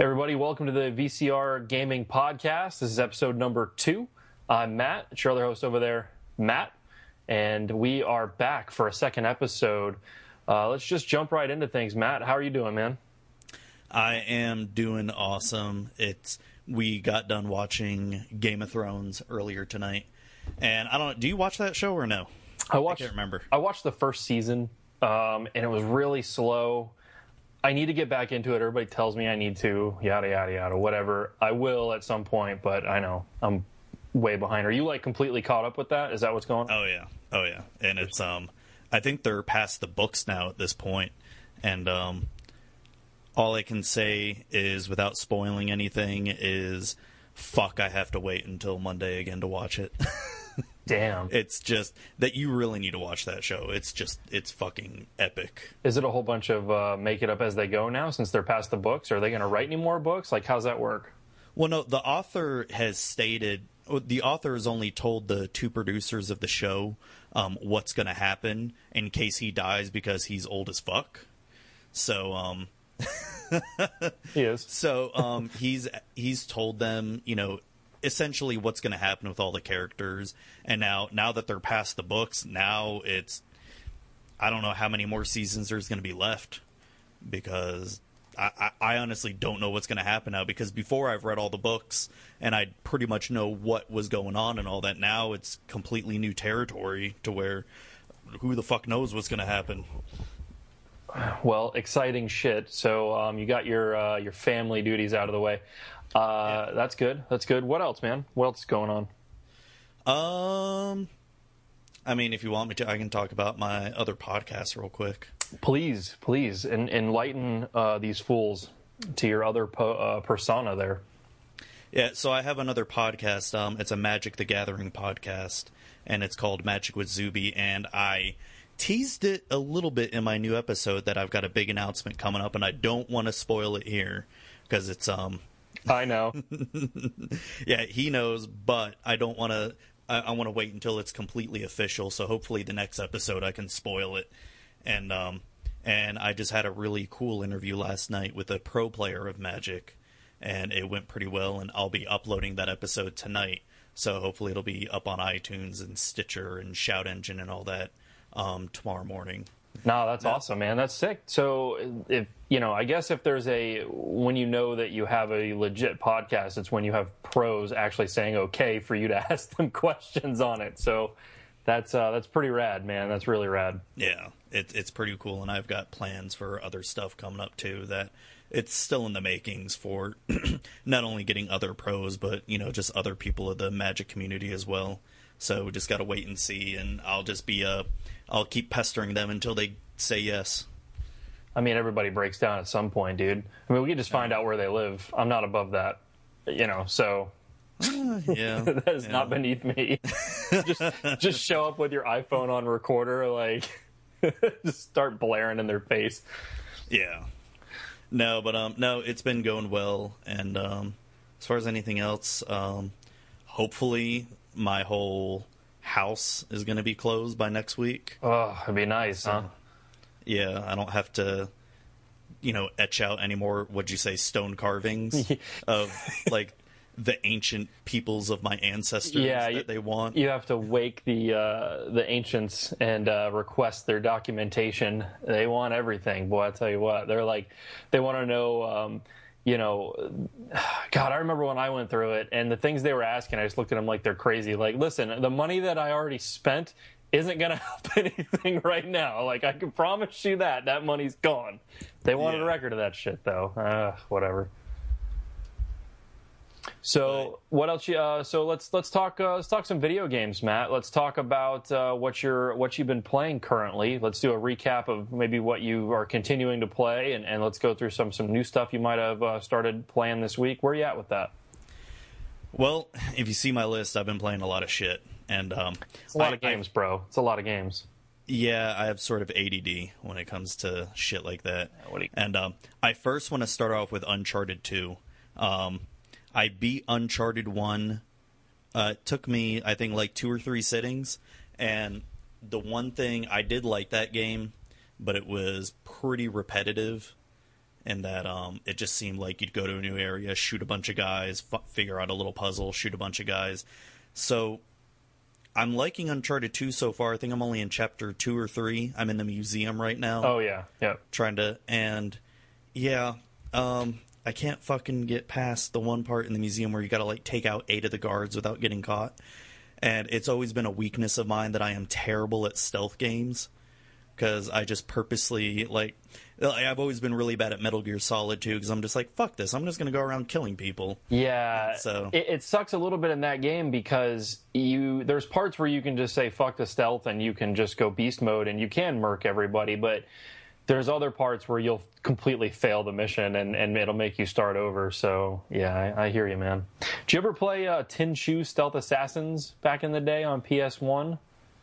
everybody, welcome to the VCR Gaming Podcast. This is episode number two. I'm Matt, it's your other host over there, Matt, and we are back for a second episode. Uh, let's just jump right into things. Matt, how are you doing, man? I am doing awesome. It's we got done watching Game of Thrones earlier tonight, and I don't. Do you watch that show or no? I watched. I can't remember. I watched the first season, um, and it was really slow. I need to get back into it. Everybody tells me I need to, yada yada yada, whatever. I will at some point, but I know I'm way behind. Are you like completely caught up with that? Is that what's going on? Oh yeah, oh yeah, and it's um, I think they're past the books now at this point. and um, all I can say is without spoiling anything is, fuck, I have to wait until Monday again to watch it. Damn. it's just that you really need to watch that show. It's just it's fucking epic. Is it a whole bunch of uh, make it up as they go now since they're past the books? Are they going to write any more books? Like, how's that work? Well, no, the author has stated the author has only told the two producers of the show um, what's going to happen in case he dies because he's old as fuck. So, um, he is. So, um, he's he's told them, you know, essentially what's going to happen with all the characters. And now, now that they're past the books, now it's I don't know how many more seasons there's going to be left because I, I, I honestly don't know what's going to happen now. Because before I've read all the books and I pretty much know what was going on and all that. Now it's completely new territory to where who the fuck knows what's going to happen. Well, exciting shit. So um, you got your uh, your family duties out of the way. Uh, yeah. That's good. That's good. What else, man? What else is going on? Um, I mean, if you want me to, I can talk about my other podcast real quick. Please, please, en- enlighten uh, these fools to your other po- uh, persona there. Yeah, so I have another podcast. Um, it's a Magic the Gathering podcast, and it's called Magic with Zuby. And I teased it a little bit in my new episode that I've got a big announcement coming up, and I don't want to spoil it here because it's um I know. yeah, he knows, but I don't want to. I, I want to wait until it's completely official. So hopefully, the next episode I can spoil it. And um, and I just had a really cool interview last night with a pro player of Magic, and it went pretty well. And I'll be uploading that episode tonight. So hopefully, it'll be up on iTunes and Stitcher and Shout Engine and all that um, tomorrow morning. No, that's no. awesome, man. That's sick. So, if you know, I guess if there's a when you know that you have a legit podcast, it's when you have pros actually saying okay for you to ask them questions on it. So, that's uh, that's pretty rad, man. That's really rad. Yeah, it, it's pretty cool, and I've got plans for other stuff coming up too. That it's still in the makings for not only getting other pros, but you know, just other people of the Magic community as well. So we just got to wait and see, and I'll just be uh, I'll keep pestering them until they say yes. I mean, everybody breaks down at some point, dude. I mean, we can just find out where they live. I'm not above that, you know. So uh, yeah, that is yeah. not beneath me. just just show up with your iPhone on recorder, like just start blaring in their face. Yeah. No, but um, no, it's been going well, and um, as far as anything else, um, hopefully my whole house is going to be closed by next week. Oh, it'd be nice, huh? Yeah, I don't have to, you know, etch out any more. What'd you say, stone carvings of like the ancient peoples of my ancestors yeah, that you, they want. You have to wake the uh, the ancients and uh, request their documentation. They want everything, boy. I tell you what, they're like, they want to know. Um, you know, God, I remember when I went through it and the things they were asking, I just looked at them like they're crazy. Like, listen, the money that I already spent isn't going to help anything right now. Like, I can promise you that. That money's gone. They wanted yeah. a record of that shit, though. Uh, whatever. So what else? You, uh, so let's let's talk uh, let's talk some video games, Matt. Let's talk about uh, what you're what you've been playing currently. Let's do a recap of maybe what you are continuing to play, and, and let's go through some some new stuff you might have uh, started playing this week. Where are you at with that? Well, if you see my list, I've been playing a lot of shit, and um, it's a lot I, of games, I, bro. It's a lot of games. Yeah, I have sort of ADD when it comes to shit like that. and um, I first want to start off with Uncharted Two. Um, I beat Uncharted One. Uh, it took me, I think, like two or three sittings, and the one thing I did like that game, but it was pretty repetitive. in that um, it just seemed like you'd go to a new area, shoot a bunch of guys, f- figure out a little puzzle, shoot a bunch of guys. So I'm liking Uncharted 2 so far. I think I'm only in chapter 2 or 3. I'm in the museum right now. Oh yeah, yeah. Trying to and yeah, um I can't fucking get past the one part in the museum where you got to like take out 8 of the guards without getting caught. And it's always been a weakness of mine that I am terrible at stealth games because I just purposely like uh, I've always been really bad at Metal Gear Solid too because I'm just like fuck this I'm just gonna go around killing people. Yeah, So- it, it sucks a little bit in that game because you there's parts where you can just say fuck the stealth and you can just go beast mode and you can murk everybody, but there's other parts where you'll completely fail the mission and, and it'll make you start over. So yeah, I, I hear you, man. Did you ever play uh, Tenchu Stealth Assassins back in the day on PS One?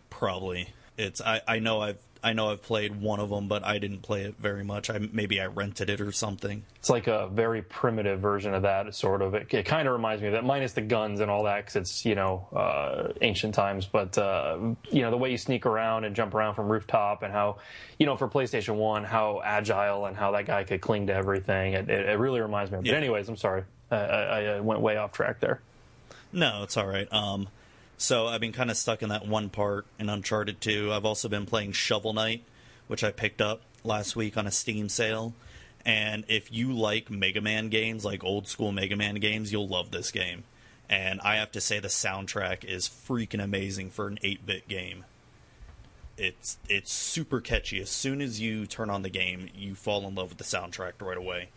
probably it's I, I know I've I know I've played one of them but I didn't play it very much I maybe I rented it or something It's like a very primitive version of that, sort of. It, it kind of reminds me of that, minus the guns and all that, because it's you know uh, ancient times. But uh, you know the way you sneak around and jump around from rooftop, and how you know for PlayStation One, how agile and how that guy could cling to everything. It, it, it really reminds me. of But anyways, I'm sorry, I, I, I went way off track there. No, it's all right. Um, so I've been kind of stuck in that one part in Uncharted 2. I've also been playing Shovel Knight, which I picked up last week on a Steam sale. And if you like Mega Man games, like old school Mega Man games, you'll love this game. And I have to say the soundtrack is freaking amazing for an 8-bit game. It's it's super catchy. As soon as you turn on the game, you fall in love with the soundtrack right away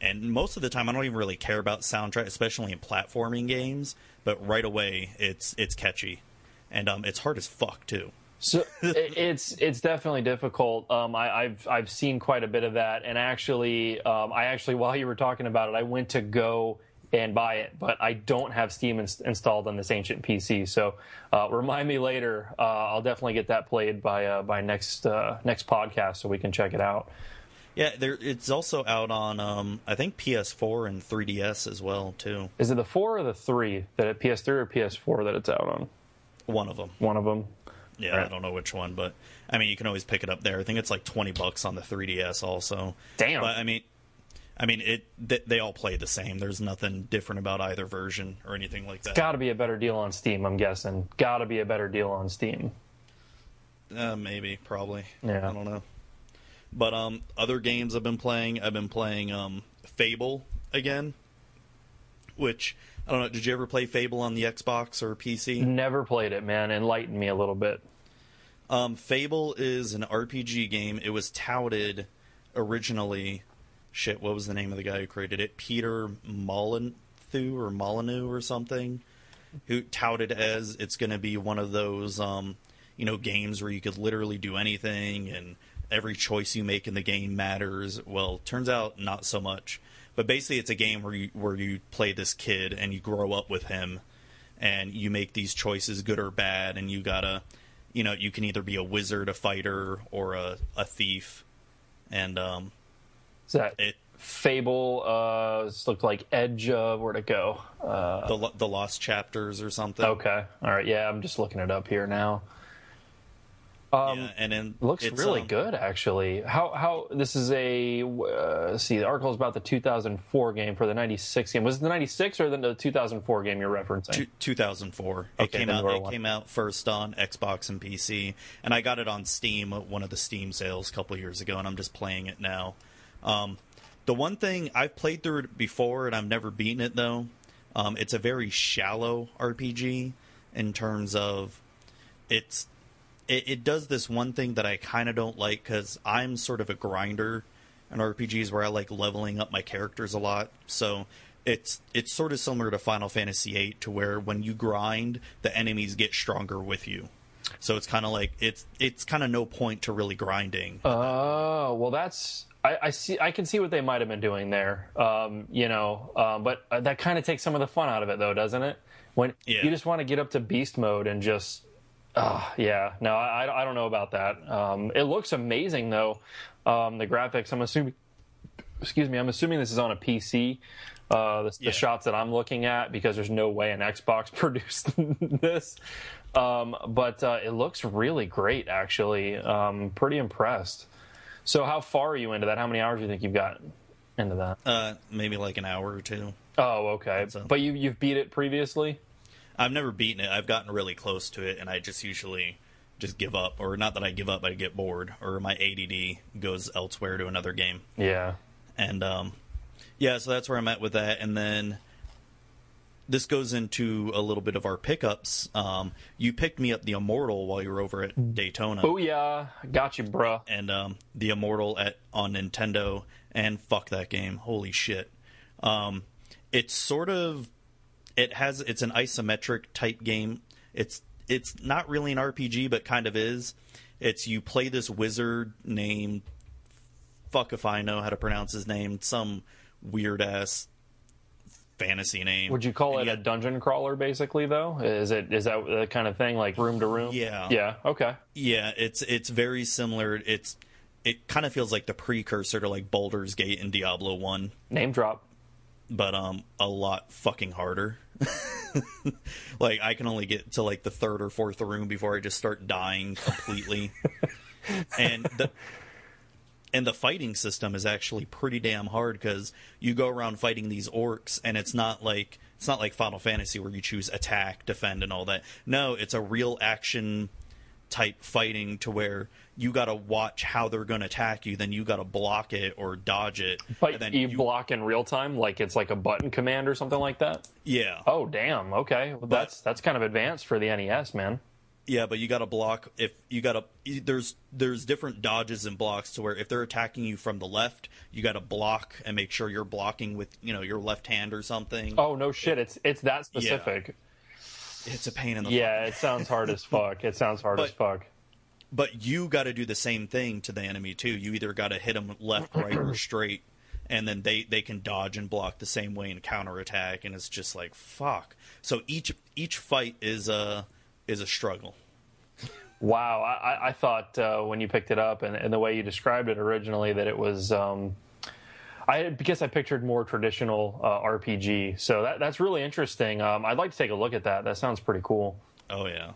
and most of the time I don't even really care about soundtrack, especially in platforming games. But right away, it's it's catchy, and um, it's hard as fuck too. So it's it's definitely difficult. Um, I, I've I've seen quite a bit of that, and actually, um, I actually while you were talking about it, I went to go and buy it, but I don't have Steam ins- installed on this ancient PC. So uh, remind me later. Uh, I'll definitely get that played by uh, by next uh, next podcast, so we can check it out. Yeah, there. It's also out on um, I think PS4 and 3DS as well too. Is it the four or the three that it PS3 or PS4 that it's out on? One of them. One of them. Yeah, I don't know which one, but I mean you can always pick it up there. I think it's like 20 bucks on the 3DS also. Damn. But I mean. I mean, it. They, they all play the same. There's nothing different about either version or anything like that. Got to be a better deal on Steam. I'm guessing. Got to be a better deal on Steam. Uh, maybe, probably. Yeah. I don't know. But um, other games I've been playing, I've been playing um, Fable again. Which I don't know. Did you ever play Fable on the Xbox or PC? Never played it, man. Enlighten me a little bit. Um, Fable is an RPG game. It was touted originally. Shit, what was the name of the guy who created it? Peter Molyneux or Molyneux or something. Who touted as it's going to be one of those, um, you know, games where you could literally do anything and every choice you make in the game matters. Well, turns out not so much. But basically, it's a game where you where you play this kid and you grow up with him, and you make these choices, good or bad, and you gotta, you know, you can either be a wizard, a fighter, or a, a thief, and um, Is that it Fable? Uh, looked like Edge. Uh, where'd it go? Uh, the the lost chapters or something. okay, all right. Yeah, I'm just looking it up here now. Um, yeah, and then looks really um, good, actually. How how this is a uh, see. The article is about the 2004 game for the 96 game. Was it the 96 or the, the 2004 game you're referencing? Two- 2004. It came out. It one. came out first on Xbox and PC, and I got it on Steam, at one of the Steam sales a couple years ago, and I'm just playing it now. Um, the one thing I've played through it before, and I've never beaten it though. Um, it's a very shallow RPG in terms of it's it, it does this one thing that I kind of don't like because I'm sort of a grinder in RPGs where I like leveling up my characters a lot. So it's it's sort of similar to Final Fantasy VIII, to where when you grind, the enemies get stronger with you. So it's kind of like it's it's kind of no point to really grinding. Oh well, that's I, I see. I can see what they might have been doing there. Um, you know, um, but uh, that kind of takes some of the fun out of it, though, doesn't it? When Yeah. you just want to get up to beast mode and just, uh, yeah. No, I, I don't know about that. Um, it looks amazing, though. Um, the graphics. I'm assuming. Excuse me. I'm assuming this is on a PC. Uh, the, Yeah. the shots that I'm looking at because there's no way an Xbox produced this. Um, but uh, it looks really great, actually. Um, pretty impressed. So, how far are you into that? How many hours do you think you've got? into that? Uh, maybe like an hour or two. Oh, okay. But you you've beat it previously. I've never beaten it. I've gotten really close to it, and I just usually just give up, or not that I give up, I get bored, or my ADD goes elsewhere to another game. Yeah. And um, yeah, so that's where I'm at with that. And then this goes into a little bit of our pickups. Um, you picked me up the Immortal while you were over at Daytona, Oh yeah, got you, bruh. and um, the Immortal at on Nintendo, and fuck that game, holy shit! Um, it's sort of it has it's an isometric type game. It's it's not really an RPG, but kind of is. It's you play this wizard named fuck if I know how to pronounce his name, some weird ass fantasy name. Would you call And it a yet- dungeon crawler, basically? Though, is it is that the kind of thing like room to room? Yeah. Yeah. Okay. Yeah, it's it's very similar. It's it kind of feels like the precursor to like Baldur's Gate and Diablo One, Name drop. but um a lot fucking harder. like I can only get to like the third or fourth room before I just start dying completely. and the and the fighting system is actually pretty damn hard because you go around fighting these orcs and it's not like it's not like Final Fantasy where you choose attack, defend, and all that. No, it's a real action type fighting to where you got to watch how they're going to attack you, then you got to block it or dodge it. But then you, block in real time, like it's like a button command or something like that. yeah, Oh damn. Okay. Well, that's that's kind of advanced for the NES, man. yeah, but you got to block if you got to. There's there's different dodges and blocks to where if they're attacking you from the left, you got to block and make sure you're blocking with you know your left hand or something. Oh no shit. It's it's that specific. It's a pain in the Yeah. It sounds hard as fuck. It sounds hard But- as fuck. But you got to do the same thing to the enemy too. You either got to hit them left, right, or straight, and then they they can dodge and block the same way and counterattack, and it's just like fuck. So each each fight is a is a struggle. Wow, I, I- thought uh, when you picked it up and, and the way you described it originally that it was. Um, I because I pictured more traditional uh, RPG, so that, that's really interesting. Um, I'd like to take a look at that. That sounds pretty cool. Oh yeah.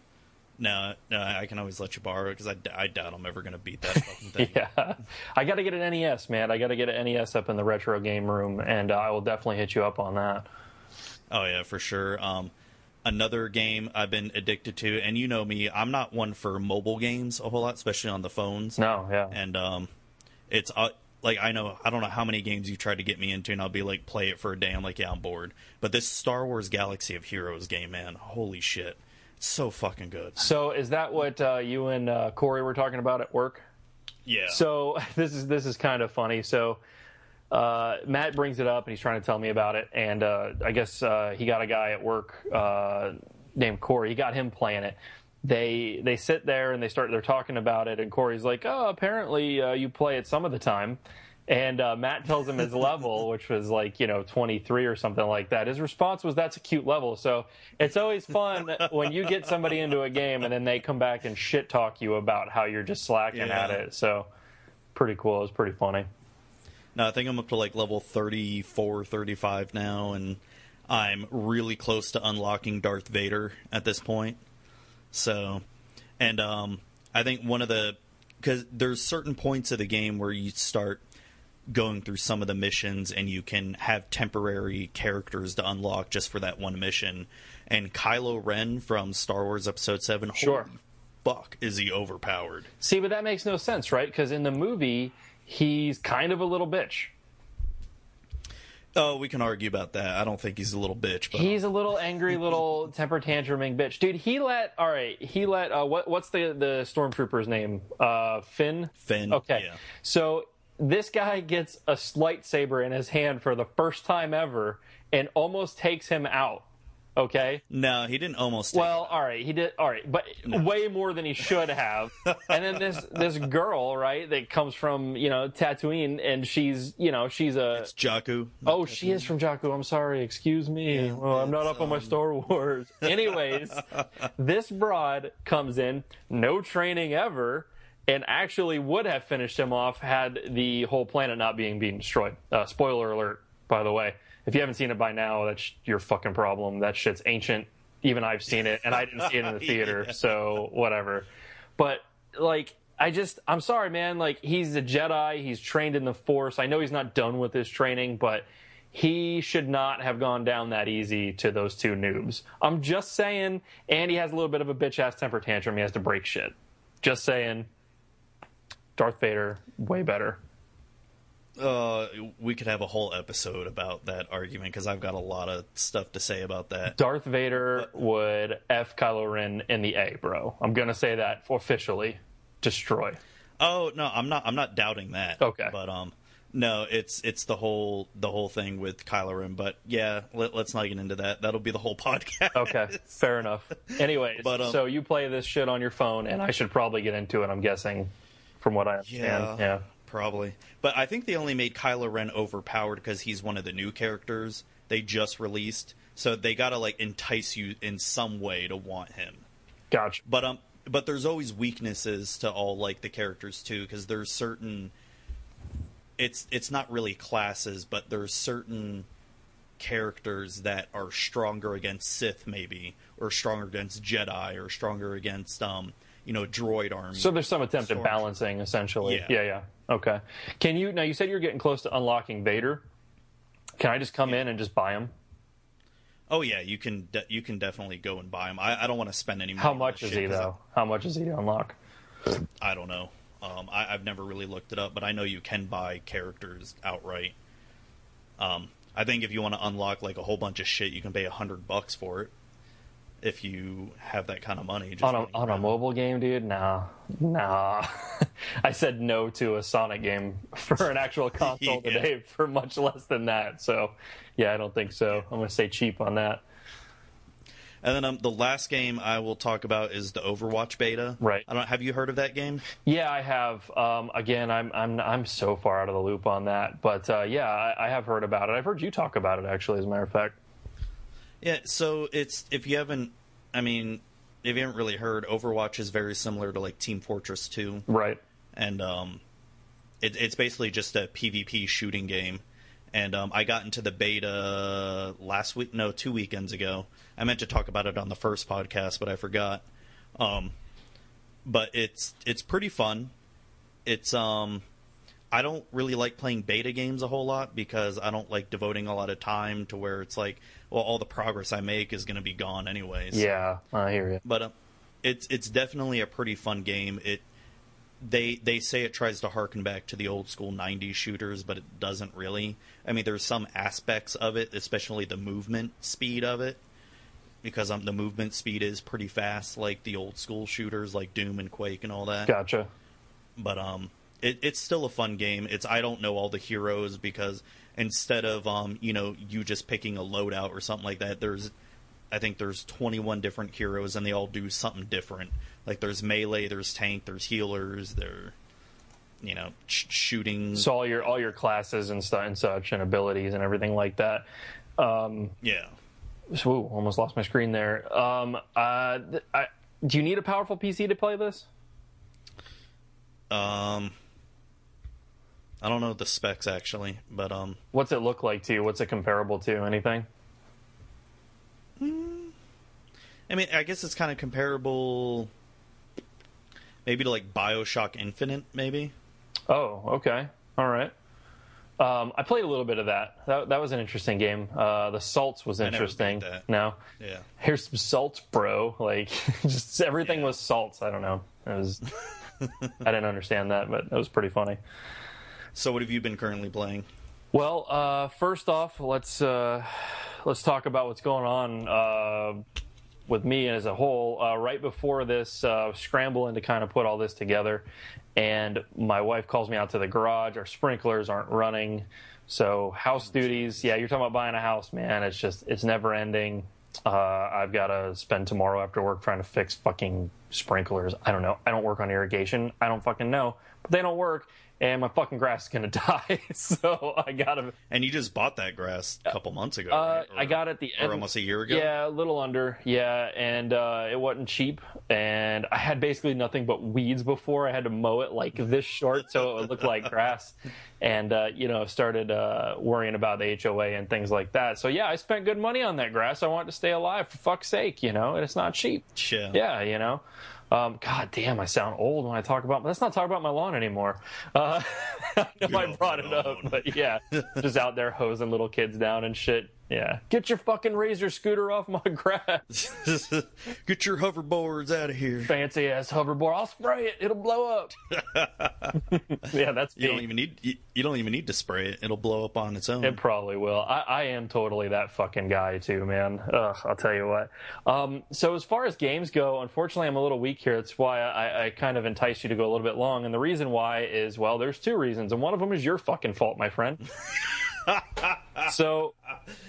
No, no, I can always let you borrow it because I, I doubt I'm ever going to beat that fucking thing. Yeah, I got to get an NES, man. I got to get an NES up in the retro game room, and uh, I will definitely hit you up on that. Oh yeah, for sure. Um, another game I've been addicted to, and you know me, I'm not one for mobile games a whole lot, especially on the phones. No, yeah, and um, it's uh, like I know I don't know how many games you tried to get me into, and I'll be like, play it for a day. I'm like, yeah, I'm bored. But this Star Wars Galaxy of Heroes game, man, holy shit, so fucking good. So is that what uh, you and uh, Corey were talking about at work? Yeah. So this is this is kind of funny. So uh, Matt brings it up and he's trying to tell me about it, and uh, I guess uh, he got a guy at work uh, named Corey. He got him playing it. They they sit there and they start they're talking about it, and Corey's like, "Oh, apparently uh, you play it some of the time." And uh, Matt tells him his level, which was like you know 23 or something like that. His response was, "That's a cute level." So it's always fun when you get somebody into a game and then they come back and shit talk you about how you're just slacking at it. So pretty cool. It was pretty funny. No, I think I'm up to like level 34, 35 now, and I'm really close to unlocking Darth Vader at this point. So, and um, I think one of the because there's certain points of the game where you start going through some of the missions and you can have temporary characters to unlock just for that one mission. And Kylo Ren from Star Wars Episode Seven, Sure. holy fuck, is he overpowered? See, but that makes no sense, right? Because in the movie, he's kind of a little bitch. Oh, we can argue about that. I don't think he's a little bitch, but He's a little angry, little temper tantruming bitch, dude. He let all right. He let uh, what? What's the the stormtrooper's name? Uh, Finn. Finn. Okay. Yeah. So this guy gets a lightsaber in his hand for the first time ever, and almost takes him out. Okay. No, he didn't almost. Take Well, all right, he did all right, but way more than he should have. and then this this girl, right, that comes from you know Tatooine, and she's you know she's a it's Jakku. oh she is from Jakku. I'm sorry, excuse me. well, I'm not up on my um, Star Wars. Anyways, this broad comes in, no training ever. And actually would have finished him off had the whole planet not being being destroyed. Uh, spoiler alert, by the way. If you haven't seen it by now, that's your fucking problem. That shit's ancient. Even I've seen it, and I didn't see it in the theater, Yeah. so whatever. But like I just, I'm sorry, man. Like, he's a Jedi. He's trained in the Force. I know he's not done with his training, but he should not have gone down that easy to those two noobs. I'm just saying. And he has a little bit of a bitch ass temper tantrum. He has to break shit. Just saying. Darth Vader, way better. Uh, we could have a whole episode about that argument because I've got a lot of stuff to say about that. Darth Vader would F Kylo Ren in the A, bro. I'm going to say that officially. Destroy. Oh no, I'm not. I'm not doubting that. Okay. but um, no, it's it's the whole the whole thing with Kylo Ren. But yeah, let, us not get into that. That'll be the whole podcast. Okay, fair enough. Anyways, But, um, so you play this shit on your phone, and I should probably get into it. I'm guessing, from what I understand. Yeah, Yeah. probably. But I think they only made Kylo Ren overpowered because he's one of the new characters they just released. So they gotta like entice you in some way to want him. Gotcha. But um, but there's always weaknesses to all like the characters too, because there's certain. It's it's not really classes, but there's certain characters that are stronger against Sith, maybe, or stronger against Jedi, or stronger against um, you know, droid army. So there's some attempt at balancing, essentially. Yeah. yeah, yeah. Okay. Can you now? You said you're getting close to unlocking Vader. Can I just come in and just buy him? Oh yeah, you can de- you can definitely go and buy him. I, I don't want to spend any money. How much is shit he though? How much is he to unlock? I, I don't know. Um, I, I've never really looked it up, but I know you can buy characters outright. Um, I think if you want to unlock like a whole bunch of shit, you can pay a hundred bucks for it. If you have that kind of money, just On a on a mobile game, dude? Nah, nah. I said no to a Sonic game for an actual console Yeah. today for much less than that. So, yeah, I don't think so. I'm gonna say cheap on that. And then um, the last game I will talk about is the Overwatch beta. Right. I don't. Have you heard of that game? Yeah, I have. Um, again, I'm I'm I'm so far out of the loop on that, but uh, yeah, I, I have heard about it. I've heard you talk about it actually, as a matter of fact. Yeah, so it's if you haven't, I mean, if you haven't really heard, Overwatch is very similar to like Team Fortress 2, Right. and um, it, it's basically just a PvP shooting game. And um, I got into the beta last week, no, two weekends ago. I meant to talk about it on the first podcast, but I forgot. Um, but it's it's pretty fun. It's um, I don't really like playing beta games a whole lot because I don't like devoting a lot of time to where it's like, well, all the progress I make is going to be gone anyways Yeah, I hear you. but uh, it's it's definitely a pretty fun game. It they they say it tries to harken back to the old school '90s shooters, but it doesn't really. I mean, there's some aspects of it, especially the movement speed of it, because um, the movement speed is pretty fast, like the old school shooters, like Doom and Quake and all that Gotcha. but um it, it's still a fun game it's i don't know all the heroes because instead of um you know you just picking a loadout or something like that there's i think there's 21 different heroes and they all do something different like there's melee there's tank there's healers there you know sh- shooting So all your all your classes and stuff and such and abilities and everything like that. yeah So, ooh, almost lost my screen there. Um, uh, th- I, do you need a powerful PC to play this? um i don't know the specs actually but um What's it look like to you? What's it comparable to? Anything? i mean i guess it's kind of comparable maybe to like bioshock infinite maybe Oh, okay. All right. Um, I played a little bit of that. That, that was an interesting game. Uh, the salts was interesting. No, yeah here's some salts, bro. Like, just everything Yeah. was salts. I don't know. It was. I didn't understand that, but it was pretty funny. So, what have you been currently playing? Well, uh, first off, let's uh, let's talk about what's going on uh, with me as a whole. Uh, right before this, uh, scrambling to kind of put all this together, and my wife calls me out to the garage. Our sprinklers aren't running, so house duties. Yeah, you're talking about buying a house, man. It's just it's never ending. Uh, I've got to spend tomorrow after work trying to fix fucking sprinklers. I don't know. I don't work on irrigation. I don't fucking know, but they don't work, and my fucking grass is gonna die. so I gotta. And you just bought that grass a couple months ago. Uh, right? Or- I got it the end, or almost a year ago. Yeah, a little under. Yeah, and uh, it wasn't cheap. And I had basically nothing but weeds before. I had to mow it like this short so it would look like grass. And uh, you know, started uh, worrying about the HOA and things like that. So yeah, I spent good money on that grass. I want it to stay alive for fuck's sake. You know, and it's not cheap. Yeah. Yeah, you know. Um, God damn, I sound old when I talk about. Let's not talk about my lawn anymore. Uh, I know I brought it up, but yeah, just out there hosing little kids down and shit. Yeah, get your fucking razor scooter off my grass. Get your hoverboards out of here. Fancy ass hoverboard. I'll spray it. It'll blow up. yeah, that's You me. don't even need you, you don't even need to spray it. It'll blow up on its own. It probably will. I, I am totally that fucking guy too, man. Ugh, I'll tell you what. Um, so as far as games go, unfortunately, I'm a little weak here. That's why I, I kind of enticed you to go a little bit long. And the reason why is, well, there's two reasons, and one of them is your fucking fault, my friend. So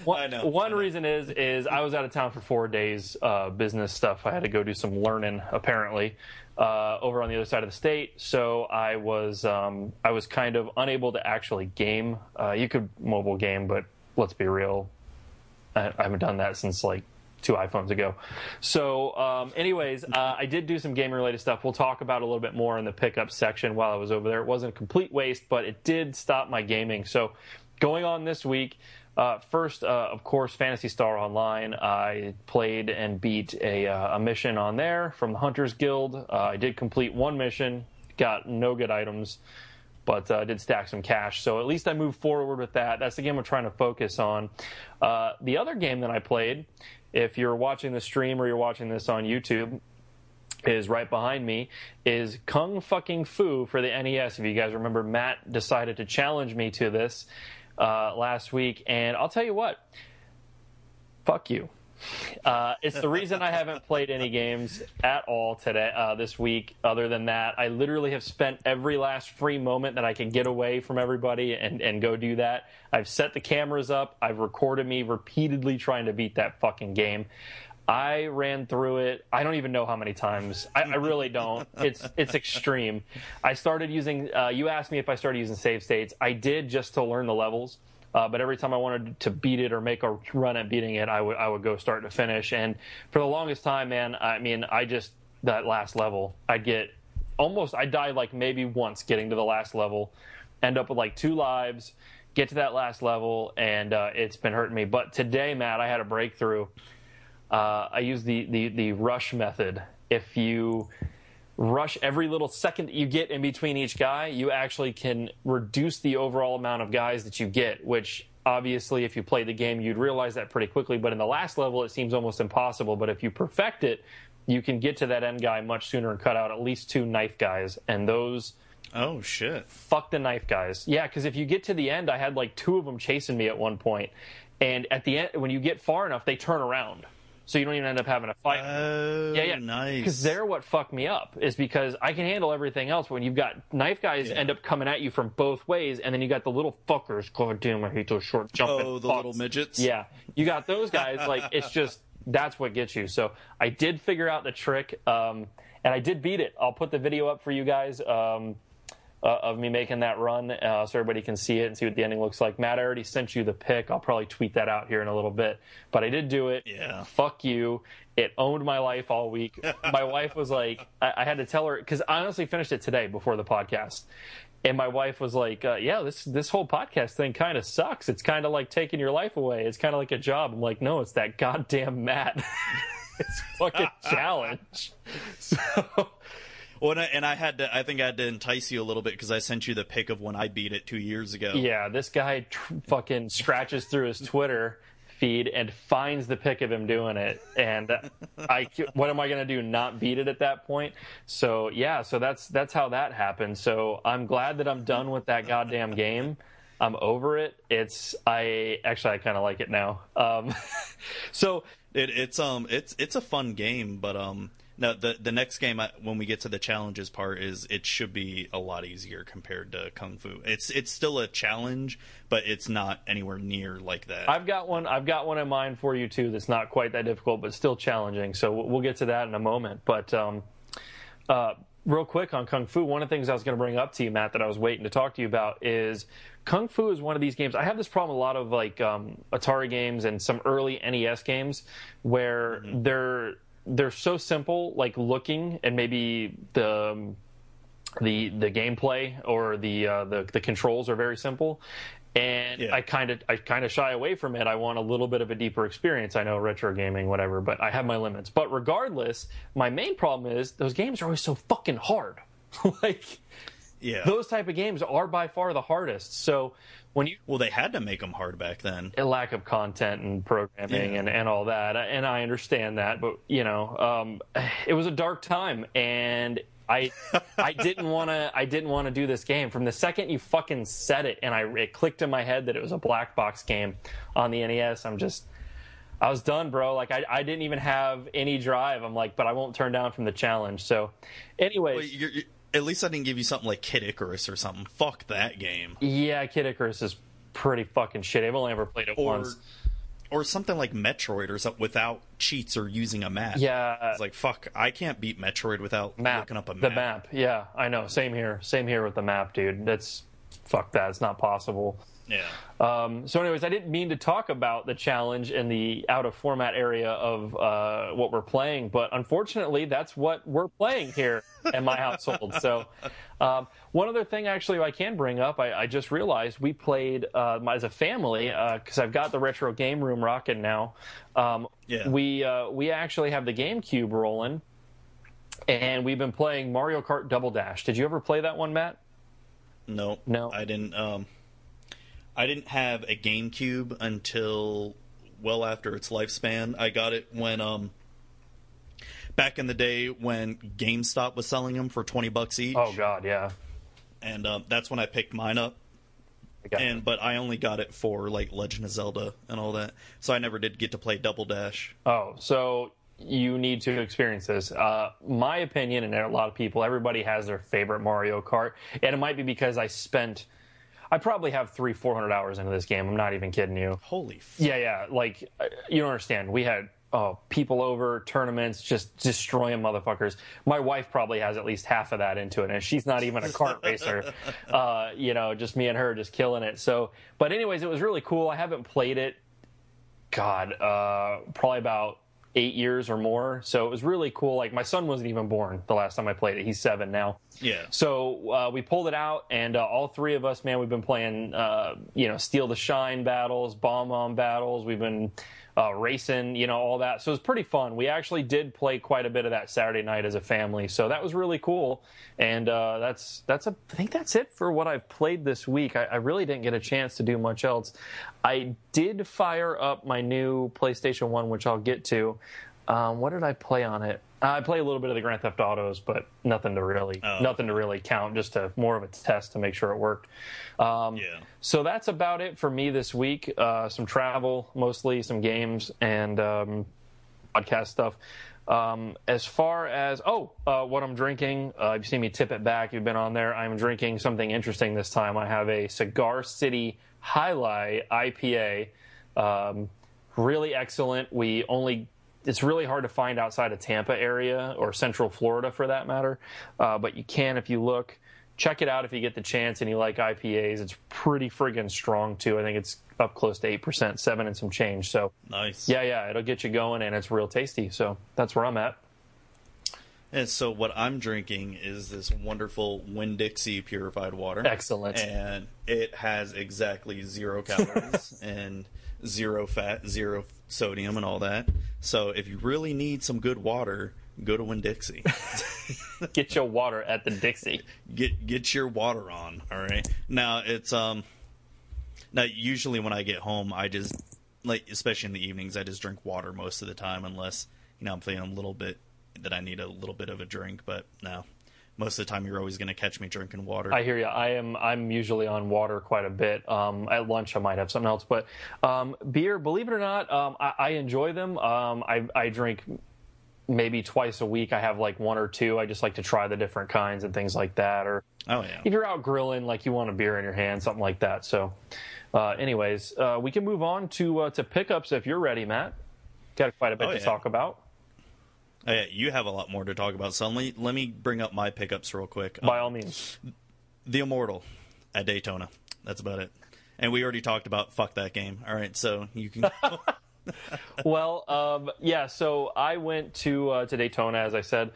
one, one reason is is I was out of town for four days, uh, business stuff. I had to go do some learning apparently uh, over on the other side of the state. So I was um, I was kind of unable to actually game. Uh, you could mobile game, but let's be real, I, I haven't done that since like two iPhones ago. So, um, anyways, uh, I did do some gaming related stuff. We'll talk about a little bit more in the pickup section while I was over there. It wasn't a complete waste, but it did stop my gaming. So, going on this week. Uh, first, uh, of course, Phantasy Star Online. I played and beat a, uh, a mission on there from the Hunters Guild. Uh, I did complete one mission, got no good items, but uh, I did stack some cash. So at least I moved forward with that. That's the game I'm trying to focus on. Uh, the other game that I played, if you're watching the stream or you're watching this on YouTube, is right behind me is Kung fucking Fu for the NES. If you guys remember, Matt decided to challenge me to this uh, last week, and I'll tell you what, fuck you. Uh, it's the reason I haven't played any games at all today, uh, this week. Other than that, I literally have spent every last free moment that I can get away from everybody and, and go do that. I've set the cameras up. I've recorded me repeatedly trying to beat that fucking game. I ran through it. I don't even know how many times. I, I really don't. It's it's extreme. I started using. Uh, you asked me if I started using save states. I did just to learn the levels. Uh, but every time I wanted to beat it or make a run at beating it, I would I would go start to finish. And for the longest time, man, I mean, I just that last level, I'd get almost. I died like maybe once getting to the last level, end up with like two lives, get to that last level, and uh, it's been hurting me. But today, Matt, I had a breakthrough. Uh, I use the, the the rush method. If you rush every little second that you get in between each guy, you actually can reduce the overall amount of guys that you get, which obviously if you play the game you'd realize that pretty quickly, but in the last level it seems almost impossible, but if you perfect it, you can get to that end guy much sooner and cut out at least two knife guys and those Oh shit! fuck the knife guys. Yeah, because if you get to the end, I had like two of them chasing me at one point. point, and at the end, when you get far enough, they turn around, so you don't even end up having a fight. Oh, yeah, yeah, nice. Because they're what fucked me up is because I can handle everything else. But when you've got knife guys Yeah. end up coming at you from both ways, and then you got the little fuckers. God damn, I hate those short jumping. oh the fucks. little midgets. Yeah, you got those guys. Like it's just that's what gets you. So I did figure out the trick, um, and I did beat it. I'll put the video up for you guys. Um, uh, of me making that run uh, so everybody can see it and see what the ending looks like. Matt, I already sent you the pic. I'll probably tweet that out here in a little bit. But I did do it. Yeah. Fuck you. It owned my life all week. my wife was like, I, I had to tell her because I honestly finished it today before the podcast. And my wife was like, uh, "Yeah, this this whole podcast thing kind of sucks. It's kind of like taking your life away. It's kind of like a job." I'm like, "No, it's that goddamn Matt. it's fucking challenge." So, Well, and I, and I had to. I think I had to entice you a little bit because I sent you the pic of when I beat it two years ago. Yeah, this guy tr- fucking scratches through his Twitter feed and finds the pic of him doing it, and I, what am I gonna do? Not beat it at that point? So yeah, so that's that's how that happened. So I'm glad that I'm done with that goddamn game. I'm over it. It's I actually I kind of like it now. Um, so It, it's um it's it's a fun game, but um no the the next game I, when we get to the challenges part is it should be a lot easier compared to Kung Fu. It's it's still a challenge, but it's not anywhere near like that. I've got one. I've got one in mind for you too. That's not quite that difficult, but still challenging. So we'll get to that in a moment. But um, uh, real quick on Kung Fu, one of the things I was going to bring up to you, Matt, that I was waiting to talk to you about is Kung Fu is one of these games. I have this problem a lot of like um, Atari games and some early NES games where they're they're so simple, like looking, and maybe the um, the the gameplay or the uh, the the controls are very simple, and Yeah. I kind of I kind of shy away from it. I want a little bit of a deeper experience. I know retro gaming, whatever, but I have my limits. But regardless, my main problem is those games are always so fucking hard. like Yeah. those type of games are by far the hardest. So when you well, they had to make them hard back then. a lack of content and programming Yeah. and, and all that. And I understand that, but you know, um, it was a dark time, and I I didn't want to I didn't want to do this game from the second you fucking said it, and I it clicked in my head that it was a black box game on the NES. I'm just. I was done, bro. Like I, I didn't even have any drive. I'm like, but I won't turn down from the challenge. So, anyways, Well, you're, you're- at least I didn't give you something like Kid Icarus or something. Fuck that game. yeah, Kid Icarus is pretty fucking shit. I've only ever played it Or once. or something like Metroid or something without cheats or using a map. Yeah, It's like fuck, I can't beat Metroid without map. looking up a map. The map. Yeah, I know. Same here. Same here with the map, dude. That's fuck that. It's not possible. Yeah. Um, so, anyways, I didn't mean to talk about the challenge in the out of format area of uh, what we're playing, but unfortunately, that's what we're playing here in my household. So, um, one other thing actually I can bring up, I, I just realized we played uh, as a family because I've got the retro game room rocking now. Um, Yeah. We uh, we actually have the GameCube rolling, and we've been playing Mario Kart Double Dash. Did you ever play that one, Matt? No. No. I didn't um I didn't have a GameCube until well after its lifespan. I got it when um back in the day when GameStop was selling them for 20 bucks each. Oh God, yeah. And um, that's when I picked mine up. And but I only got it for like Legend of Zelda and all that. So I never did get to play Double Dash. Oh, so you need to experience this. Uh, my opinion, and a lot of people, everybody has their favorite Mario Kart, and it might be because I spent, I probably have three, four hundred hours into this game. I'm not even kidding you. Holy f- Yeah, yeah. Like uh, you don't understand. We had oh people over tournaments, just destroying motherfuckers. My wife probably has at least half of that into it, and she's not even a kart racer. Uh, you know, just me and her just killing it. So, but anyways, it was really cool. I haven't played it. God, uh, probably about eight years or more. So it was really cool. Like my son wasn't even born the last time I played it. He's seven now. Yeah. So uh, we pulled it out, and uh, all three of us, man, we've been playing, uh, you know, Steal the Shine battles, Bomb Bomb battles. We've been uh, racing, you know, all that. So it was pretty fun. We actually did play quite a bit of that Saturday night as a family, so that was really cool. And uh, that's that's a, I think that's it for what I've played this week. I, I really didn't get a chance to do much else. I did fire up my new PlayStation One, which I'll get to. Um, what did I play on it? Uh, I play a little bit of the Grand Theft Autos, but nothing to really Oh. nothing to really count. Just a more of a test to make sure it worked. Um, Yeah. So that's about it for me this week. Uh, some travel, mostly some games and um, podcast stuff. Um, as far as oh, uh, what I'm drinking, uh, you've seen me tip it back. You've been on there. I'm drinking something interesting this time. I have a Cigar City Jai Alai IPA. Um, really excellent. We only it's really hard to find outside of Tampa area or Central Florida for that matter, uh, but you can if you look. Check it out if you get the chance and you like IPAs. It's pretty friggin' strong too. I think it's up close to eight percent, seven and some change. So Nice. yeah, yeah, it'll get you going and it's real tasty. So that's where I'm at. And so what I'm drinking is this wonderful Winn Dixie purified water. Excellent. And it has exactly zero calories and zero fat, zero sodium, and all that. So if you really need some good water, go to Winn Dixie. Get your water at the Dixie. get get your water on. All right. Now it's um. Now usually when I get home, I just like especially in the evenings, I just drink water most of the time, unless you know I'm feeling a little bit that I need a little bit of a drink. But no, most of the time you're always going to catch me drinking water. I hear you. I am. I'm usually on water quite a bit. Um, at lunch, I might have something else, but um, beer. Believe it or not, um, I, I enjoy them. Um, I, I drink maybe twice a week. I have like one or two. I just like to try the different kinds and things like that. Or oh yeah. if you're out grilling, like you want a beer in your hand, something like that. So, uh, anyways, uh, we can move on to uh, to pickups if you're ready, Matt. Got quite a bit Oh, to talk about. Yeah, you have a lot more to talk about. So let me let me bring up my pickups real quick. By all means. The Immortal at Daytona. That's about it. And we already talked about fuck that game. All right, so you can. well, um, yeah. So I went to uh, to Daytona, as I said,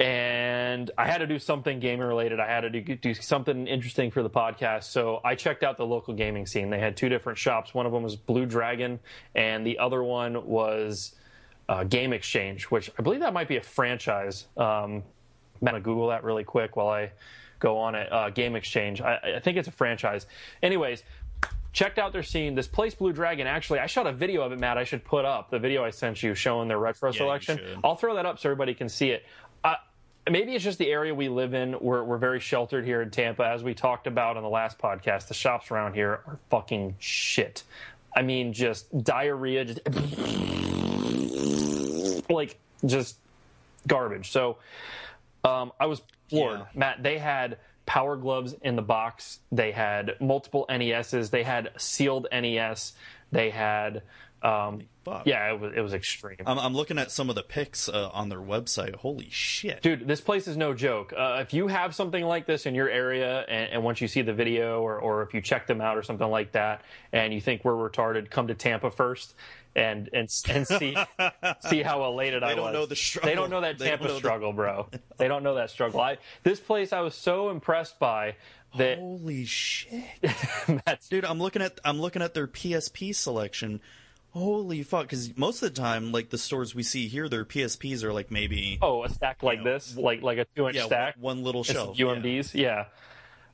and I had to do something gaming related. I had to do, do something interesting for the podcast. So I checked out the local gaming scene. They had two different shops. One of them was Blue Dragon, and the other one was uh, Game Exchange, which I believe that might be a franchise. Um, I'm gonna Google that really quick while I go on it. Uh, Game Exchange. I, I think it's a franchise. Anyways, checked out their scene. This place, Blue Dragon, actually, I shot a video of it, Matt. I should put up the video I sent you showing their retro you selection. I'll throw that up so everybody can see it. Uh, maybe it's just the area we live in. We're, we're very sheltered here in Tampa. As we talked about on the last podcast, the shops around here are fucking shit. I mean, just diarrhea, just like just garbage. So um, I was floored, Yeah. Matt. They had Power Gloves in the box. They had multiple NESs. They had sealed NES. They had, um, yeah, it was it was extreme. I'm, I'm looking at some of the pics uh, on their website. Holy shit! Dude, this place is no joke. Uh, if you have something like this in your area, and, and once you see the video, or, or if you check them out or something like that, and you think we're retarded, come to Tampa first and and and see see how elated I was. don't know the struggle. They don't know that Tampa know the- struggle, bro. they don't know that struggle. I this place I was so impressed by that Holy shit, dude! I'm looking at I'm looking at their PSP selection. Holy fuck! Because most of the time, like the stores we see here, their PSPs are like maybe oh a stack like know, this, like like a two inch yeah stack. one, one little It's shelf. yeah. UMDs, yeah.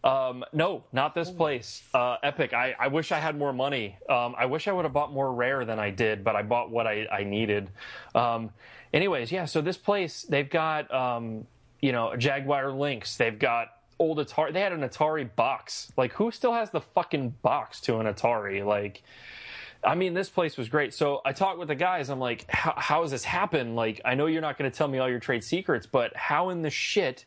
Um, no, not this place. Uh, Epic. I, I wish I had more money. Um, I wish I would have bought more rare than I did, but I bought what I, I needed. Um, anyways, yeah. So this place, they've got um, you know Jaguar Lynx. They've got old Atari. They had an Atari box. Like who still has the fucking box to an Atari? Like. I mean, this place was great. So I talked with the guys. I'm like, how, has this happened? Like, I know you're not going to tell me all your trade secrets, but how in the shit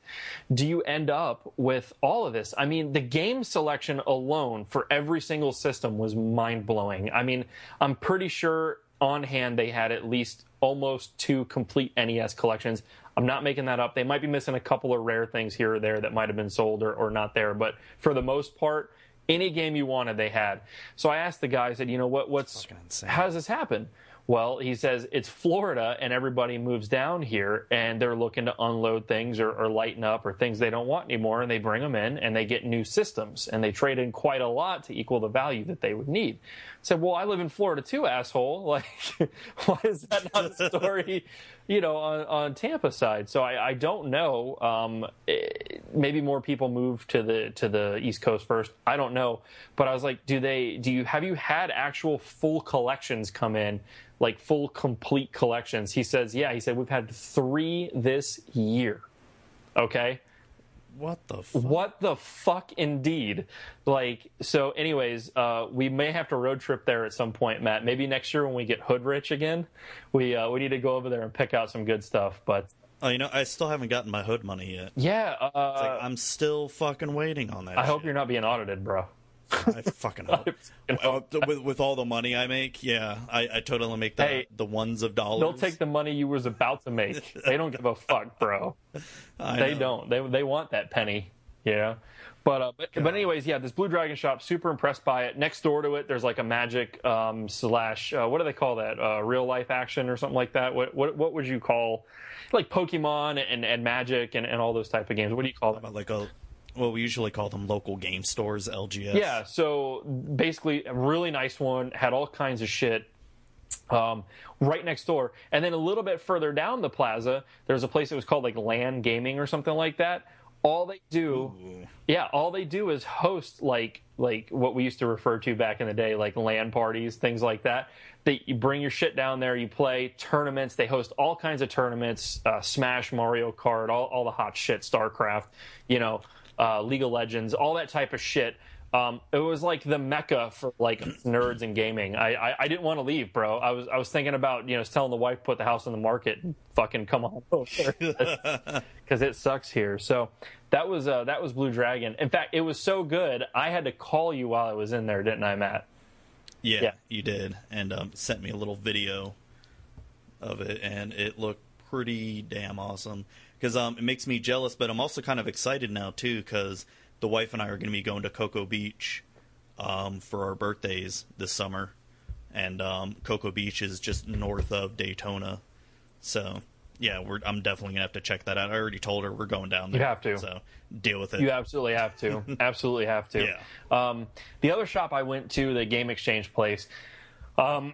do you end up with all of this? I mean, the game selection alone for every single system was mind blowing. I mean, I'm pretty sure on hand they had at least almost two complete NES collections. I'm not making that up. They might be missing a couple of rare things here or there that might have been sold or, or not there, but for the most part, any game you wanted, they had. So I asked the guy, I said, you know what, what's, how does this happen? Well, he says it's Florida and everybody moves down here and they're looking to unload things or, or lighten up or things they don't want anymore and they bring them in and they get new systems and they trade in quite a lot to equal the value that they would need. I said, well, I live in Florida too, asshole. Like, why is that not a story, you know, on, on Tampa side? So I, I don't know. Um, eh, maybe more people move to the to the East Coast first. I don't know, but I was like, do they? Do you have you had actual full collections come in? Like full complete collections. He says, yeah. He said we've had three this year. Okay. What the fuck? What the fuck, indeed. Like, so, anyways, uh, we may have to road trip there at some point, Matt. Maybe next year when we get hood rich again, we uh, we need to go over there and pick out some good stuff. But Oh, you know, I still haven't gotten my hood money yet. yeah, uh, It's like, I'm still fucking waiting on that. I hope you're not being audited, bro. I fucking hope. Well, with, with all the money I make, yeah, I, I totally make the Hey, the ones of dollars. They'll take the money you was about to make. They don't give a fuck, bro. I They know. don't. They they want that penny. Yeah. But, uh, but but anyways, yeah, this Blue Dragon shop, super impressed by it. Next door to it, there's like a magic um, slash uh, what do they call that? Uh, real life action or something like that. What what what would you call like Pokemon and, and Magic and, and all those type of games? What do you call? About like a, well, we usually call them local game stores, LGS. Yeah, so basically, a really nice one, had all kinds of shit. Um, right next door, and then a little bit further down the plaza, there's a place that was called like Land Gaming or something like that. All they do, yeah, all they do is host like like what we used to refer to back in the day, like LAN parties, things like that. They you bring your shit down there, you play tournaments. They host all kinds of tournaments, uh, Smash, Mario Kart, all all the hot shit, StarCraft, you know, uh, League of Legends, all that type of shit. Um, it was like the mecca for like nerds and gaming. I, I, I didn't want to leave, bro. I was I was thinking about you know telling the wife put the house on the market and fucking come on over because it sucks here. So that was uh, that was Blue Dragon. In fact, it was so good I had to call you while I was in there, didn't I, Matt? Yeah, Yeah. you did, and um, sent me a little video of it, and it looked pretty damn awesome. Because um, it makes me jealous, but I'm also kind of excited now too, because the wife and I are going to be going to Cocoa Beach um, for our birthdays this summer, and um, Cocoa Beach is just north of Daytona. So yeah, we're, I'm definitely gonna have to check that out. I already told her we're going down there. You have to. So deal with it. You absolutely have to. absolutely have to. Yeah. Um, the other shop I went to, the Game Exchange place, um,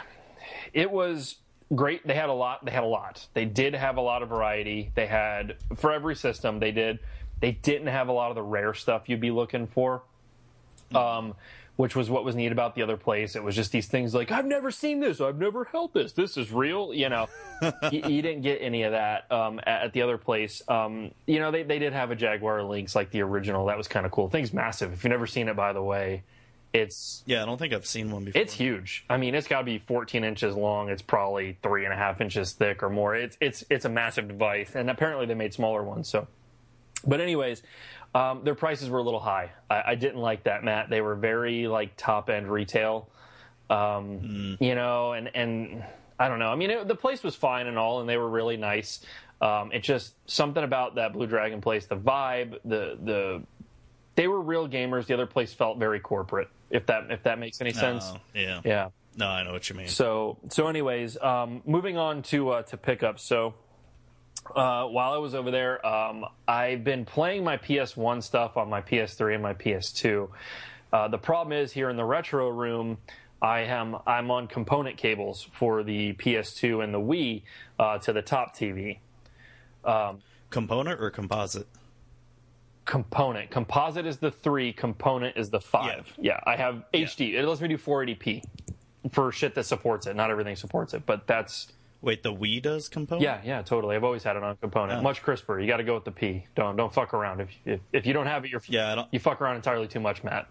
it was great. They had a lot. They had a lot. They did have a lot of variety. They had for every system. They did. They didn't have a lot of the rare stuff you'd be looking for. Um, which was what was neat about the other place. It was just these things like I've never seen this, I've never held this, this is real. You know, you, you, didn't get any of that um, at, at, the other place. Um, you know, they they did have a Jaguar Lynx like the original. That was kind of cool. Thing's massive. If you've never seen it, by the way, it's yeah. I don't think I've seen one before. It's huge. I mean, it's got to be 14 inches long. It's probably three and a half inches thick or more. It's it's it's a massive device, and apparently they made smaller ones. So, but anyways, um, their prices were a little high. I, I, didn't like that, Matt. They were very like top end retail, um, mm. you know, and and I don't know. I mean, it, the place was fine and all, and they were really nice. Um, it's just something about that Blue Dragon place, the vibe, the the they were real gamers. The other place felt very corporate. If that if that makes any sense. Oh, yeah. Yeah. No, I know what you mean. So so, anyways, um, moving on to uh, to pickups. So uh, while I was over there, um, I've been playing my PS1 stuff on my PS3 and my PS2. Uh, the problem is here in the retro room, I am I'm on component cables for the PS2 and the Wii uh, to the top TV. Um, component or composite? Component. Composite is the three. Component is the five. Yeah, yeah I have HD. Yeah. It lets me do 480p for shit that supports it. Not everything supports it, but that's Wait, the Wii does component? Yeah, yeah, totally. I've always had it on component. Oh. Much crisper. You got to go with the P. Don't don't fuck around. If if, if you don't have it, you're yeah. You fuck around entirely too much, Matt.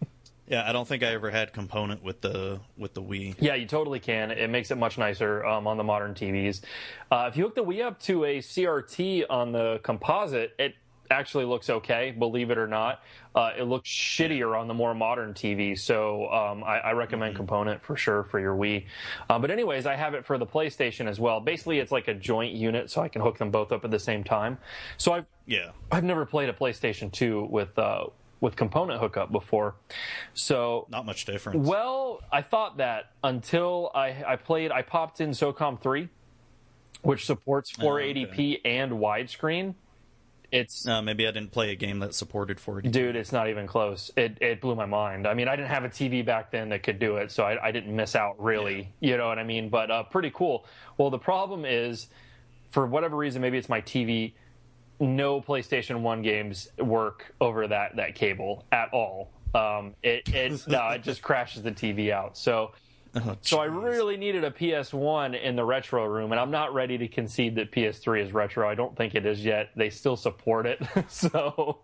yeah, I don't think I ever had component with the with the Wii. Yeah, you totally can. It makes it much nicer um, on the modern TVs. Uh, if you hook the Wii up to a CRT on the composite, it actually looks okay, believe it or not. Uh, it looks shittier on the more modern TV, so um, I, I, recommend mm-hmm. Component for sure for your Wii. Uh, but anyways, I have it for the PlayStation as well. Basically, it's like a joint unit, so I can hook them both up at the same time. So I've yeah I've never played a PlayStation 2 with. Uh, with component hookup before, so not much difference. Well, I thought that until I, I played, I popped in SOCOM three, which supports 480p oh, okay. and widescreen, it's uh, maybe I didn't play a game that supported 4D. Dude, it's not even close. It it blew my mind. I mean, I didn't have a TV back then that could do it, so I, I didn't miss out really. Yeah. You know what I mean? But uh, pretty cool. Well, the problem is, for whatever reason, maybe it's my TV. No PlayStation One games work over that that cable at all. Um, it it no, it just crashes the TV out. So Oh, so I really needed a PS1 in the retro room, and I'm not ready to concede that PS3 is retro. I don't think it is yet. They still support it, so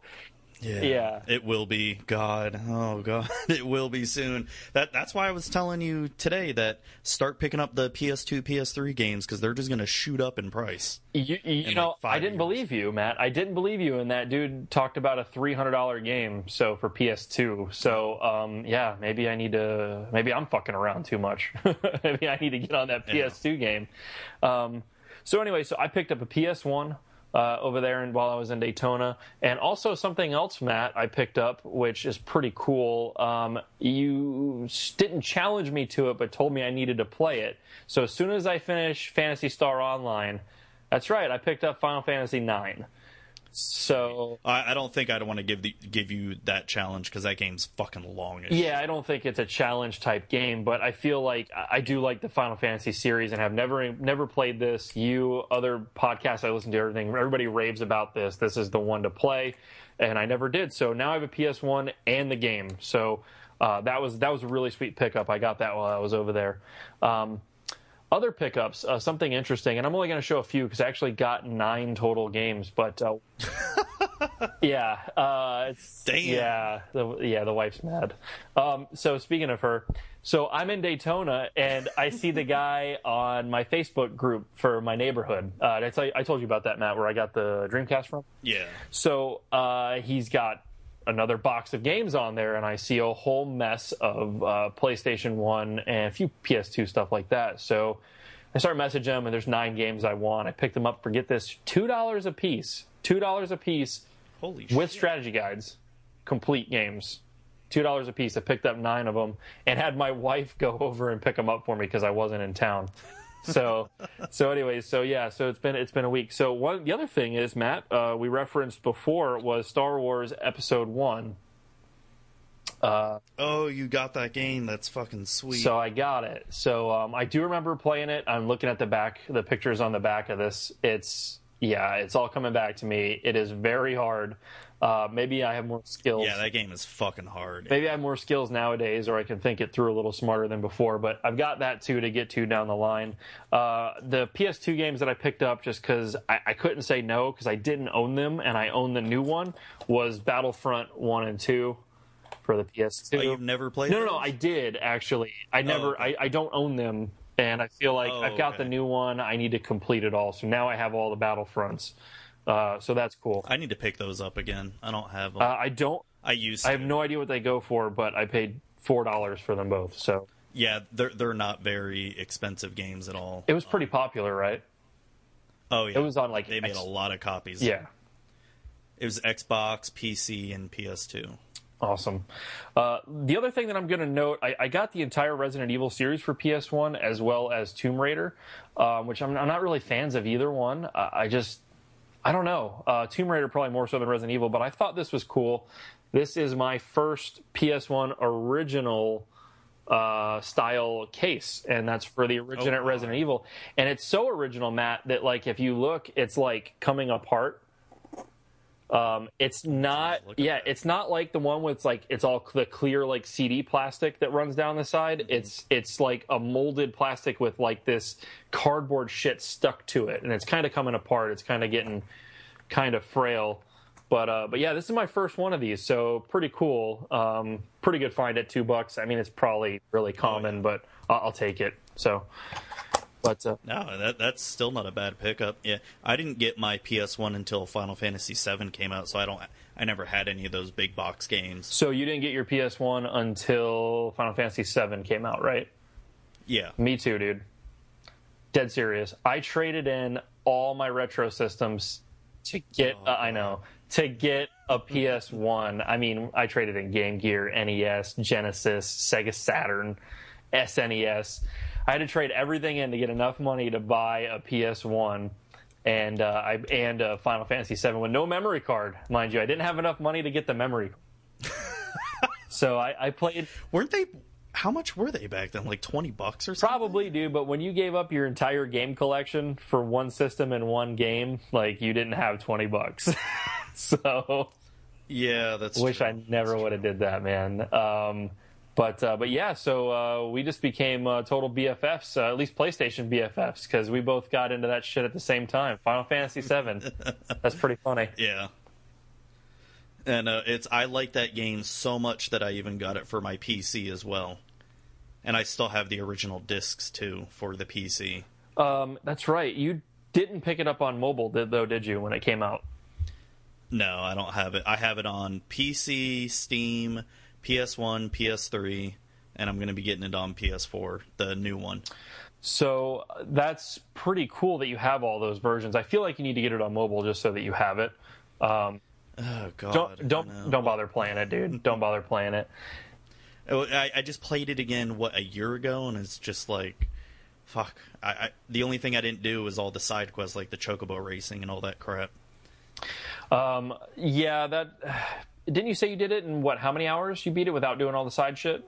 yeah, yeah, it will be. God, oh God, it will be soon. That that's why I was telling you today that start picking up the PS2, PS3 games because they're just going to shoot up in price. You, you in know, like I didn't years. believe you, Matt. I didn't believe you, and that dude talked about a three hundred dollar game. So for PS2, so um, yeah, maybe I need to. Maybe I'm fucking around too much. maybe I need to get on that PS2 yeah. game. Um, so anyway, so I picked up a PS1 uh, over there and while I was in Daytona. And also something else, Matt, I picked up, which is pretty cool. Um, you didn't challenge me to it, but told me I needed to play it. So as soon as I finish Phantasy Star Online, that's right, I picked up Final Fantasy IX. So I, I don't think I'd want to give the, give you that challenge because that game's fucking long. Yeah, I don't think it's a challenge type game, but I feel like I do like the Final Fantasy series and have never never played this. You other podcasts I listen to, everything everybody raves about this. This is the one to play, and I never did. So now I have a PS One and the game. So uh, that was that was a really sweet pickup. I got that while I was over there. Um, other pickups, uh, something interesting, and I'm only going to show a few because I actually got nine total games. But uh, yeah, uh, Damn. yeah, the, yeah, the wife's mad. Um, so speaking of her, so I'm in Daytona and I see the guy on my Facebook group for my neighborhood. Uh, I, tell you, I told you about that, Matt, where I got the Dreamcast from. Yeah. So uh, he's got another box of games on there, and I see a whole mess of uh, PlayStation One and a few PS2 stuff like that. So I start messaging them, and there's nine games I want. I pick them up for get this two dollars a piece, two dollars a piece, holy with strategy guides, complete games. two dollars a piece. I picked up nine of them and had my wife go over and pick them up for me because I wasn't in town. So so anyways so yeah so it's been it's been a week. So one the other thing is matt uh, we referenced before was star wars episode one. Oh, you got that game? That's fucking sweet. so i got it. So um, i do remember playing it. I'm looking at the back the pictures on the back of this. It's yeah it's all coming back to me. It is very hard uh, maybe i have more skills yeah, that game is fucking hard. maybe I have more skills nowadays, or I can think it through a little smarter than before. But I've got that too to get to down the line. Uh, the PS2 games that I picked up just because I, I couldn't say no because I didn't own them, and I own the new one was Battlefront One and Two for the PS2. Oh, you've never played? no, no, no. I did actually. I never, okay. I, I don't own them, and I feel like Oh, I've got okay. the new one. I need to complete it all, so now I have all the Battlefronts. Uh, so that's cool. I need to pick those up again. I don't have them. Uh, I don't. I used. I have no idea what they go for, but I paid four dollars for them both. So Yeah, they're they're not very expensive games at all. it was pretty popular, right? oh yeah, It was on like they made a lot of copies. yeah, it was Xbox, PC, and PS2. awesome. Uh, the other thing that I'm going to note, I, I got the entire Resident Evil series for PS1 as well as Tomb Raider, um, which I'm, I'm not really fans of either one. Uh, I just I don't know. Uh, Tomb Raider probably more so than Resident Evil, but I thought this was cool. This is my first PS1 original uh, style case, and that's for the original Oh, wow. Resident Evil. And it's so original, Matt, that like if you look, it's like coming apart. Um, it's not, yeah, that. it's not like the one with like it's all the clear like CD plastic that runs down the side. Mm-hmm. It's it's like a molded plastic with like this cardboard shit stuck to it, and it's kind of coming apart. It's kind of getting kind of frail. But uh, but yeah, this is my first one of these, so pretty cool. Um, pretty good find at two bucks. I mean, it's probably really common, but I'll, I'll take it. So, but uh, No, that that's still not a bad pickup. Yeah, I didn't get my PS1 until Final Fantasy VII came out, so I don't. I never had any of those big box games. so you didn't get your PS One until Final Fantasy VII came out, right? Yeah, Me too, dude. Dead serious. I traded in all my retro systems to get. Oh, uh, I know to get a PS One. I mean, I traded in Game Gear, NES, Genesis, Sega Saturn, SNES. I had to trade everything in to get enough money to buy a PS One. And uh, I and uh, Final Fantasy VII with no memory card, mind you. I didn't have enough money to get the memory. so I, I played weren't they? How much were they back then? Like twenty bucks or something? Probably do, but when you gave up your entire game collection for one system and one game, like you didn't have twenty bucks. so Yeah, that's. wish true. I never would have did that, man. Um, but uh, but yeah, so uh, we just became uh, total BFFs, uh, at least PlayStation BFFs, because we both got into that shit at the same time. Final Fantasy VII. That's pretty funny. Yeah. And uh, it's I like that game so much that I even got it for my PC as well. And I still have the original discs too for the PC. Um, that's right. You didn't pick it up on mobile, did, though, did you? When it came out? No, I don't have it. I have it on PC, Steam, PS1, PS3, and I'm going to be getting it on PS4, the new one. So that's pretty cool that you have all those versions. I feel like you need to get it on mobile just so that you have it. Um, Oh god. don't don't don't bother playing it, dude. Don't bother playing it. Oh, I, I just played it again what a year ago, and it's just like, fuck. I, I the only thing I didn't do was all the side quests like the chocobo racing and all that crap. Um, yeah, that. Didn't you say you did it in what? How many hours you beat it without doing all the side shit?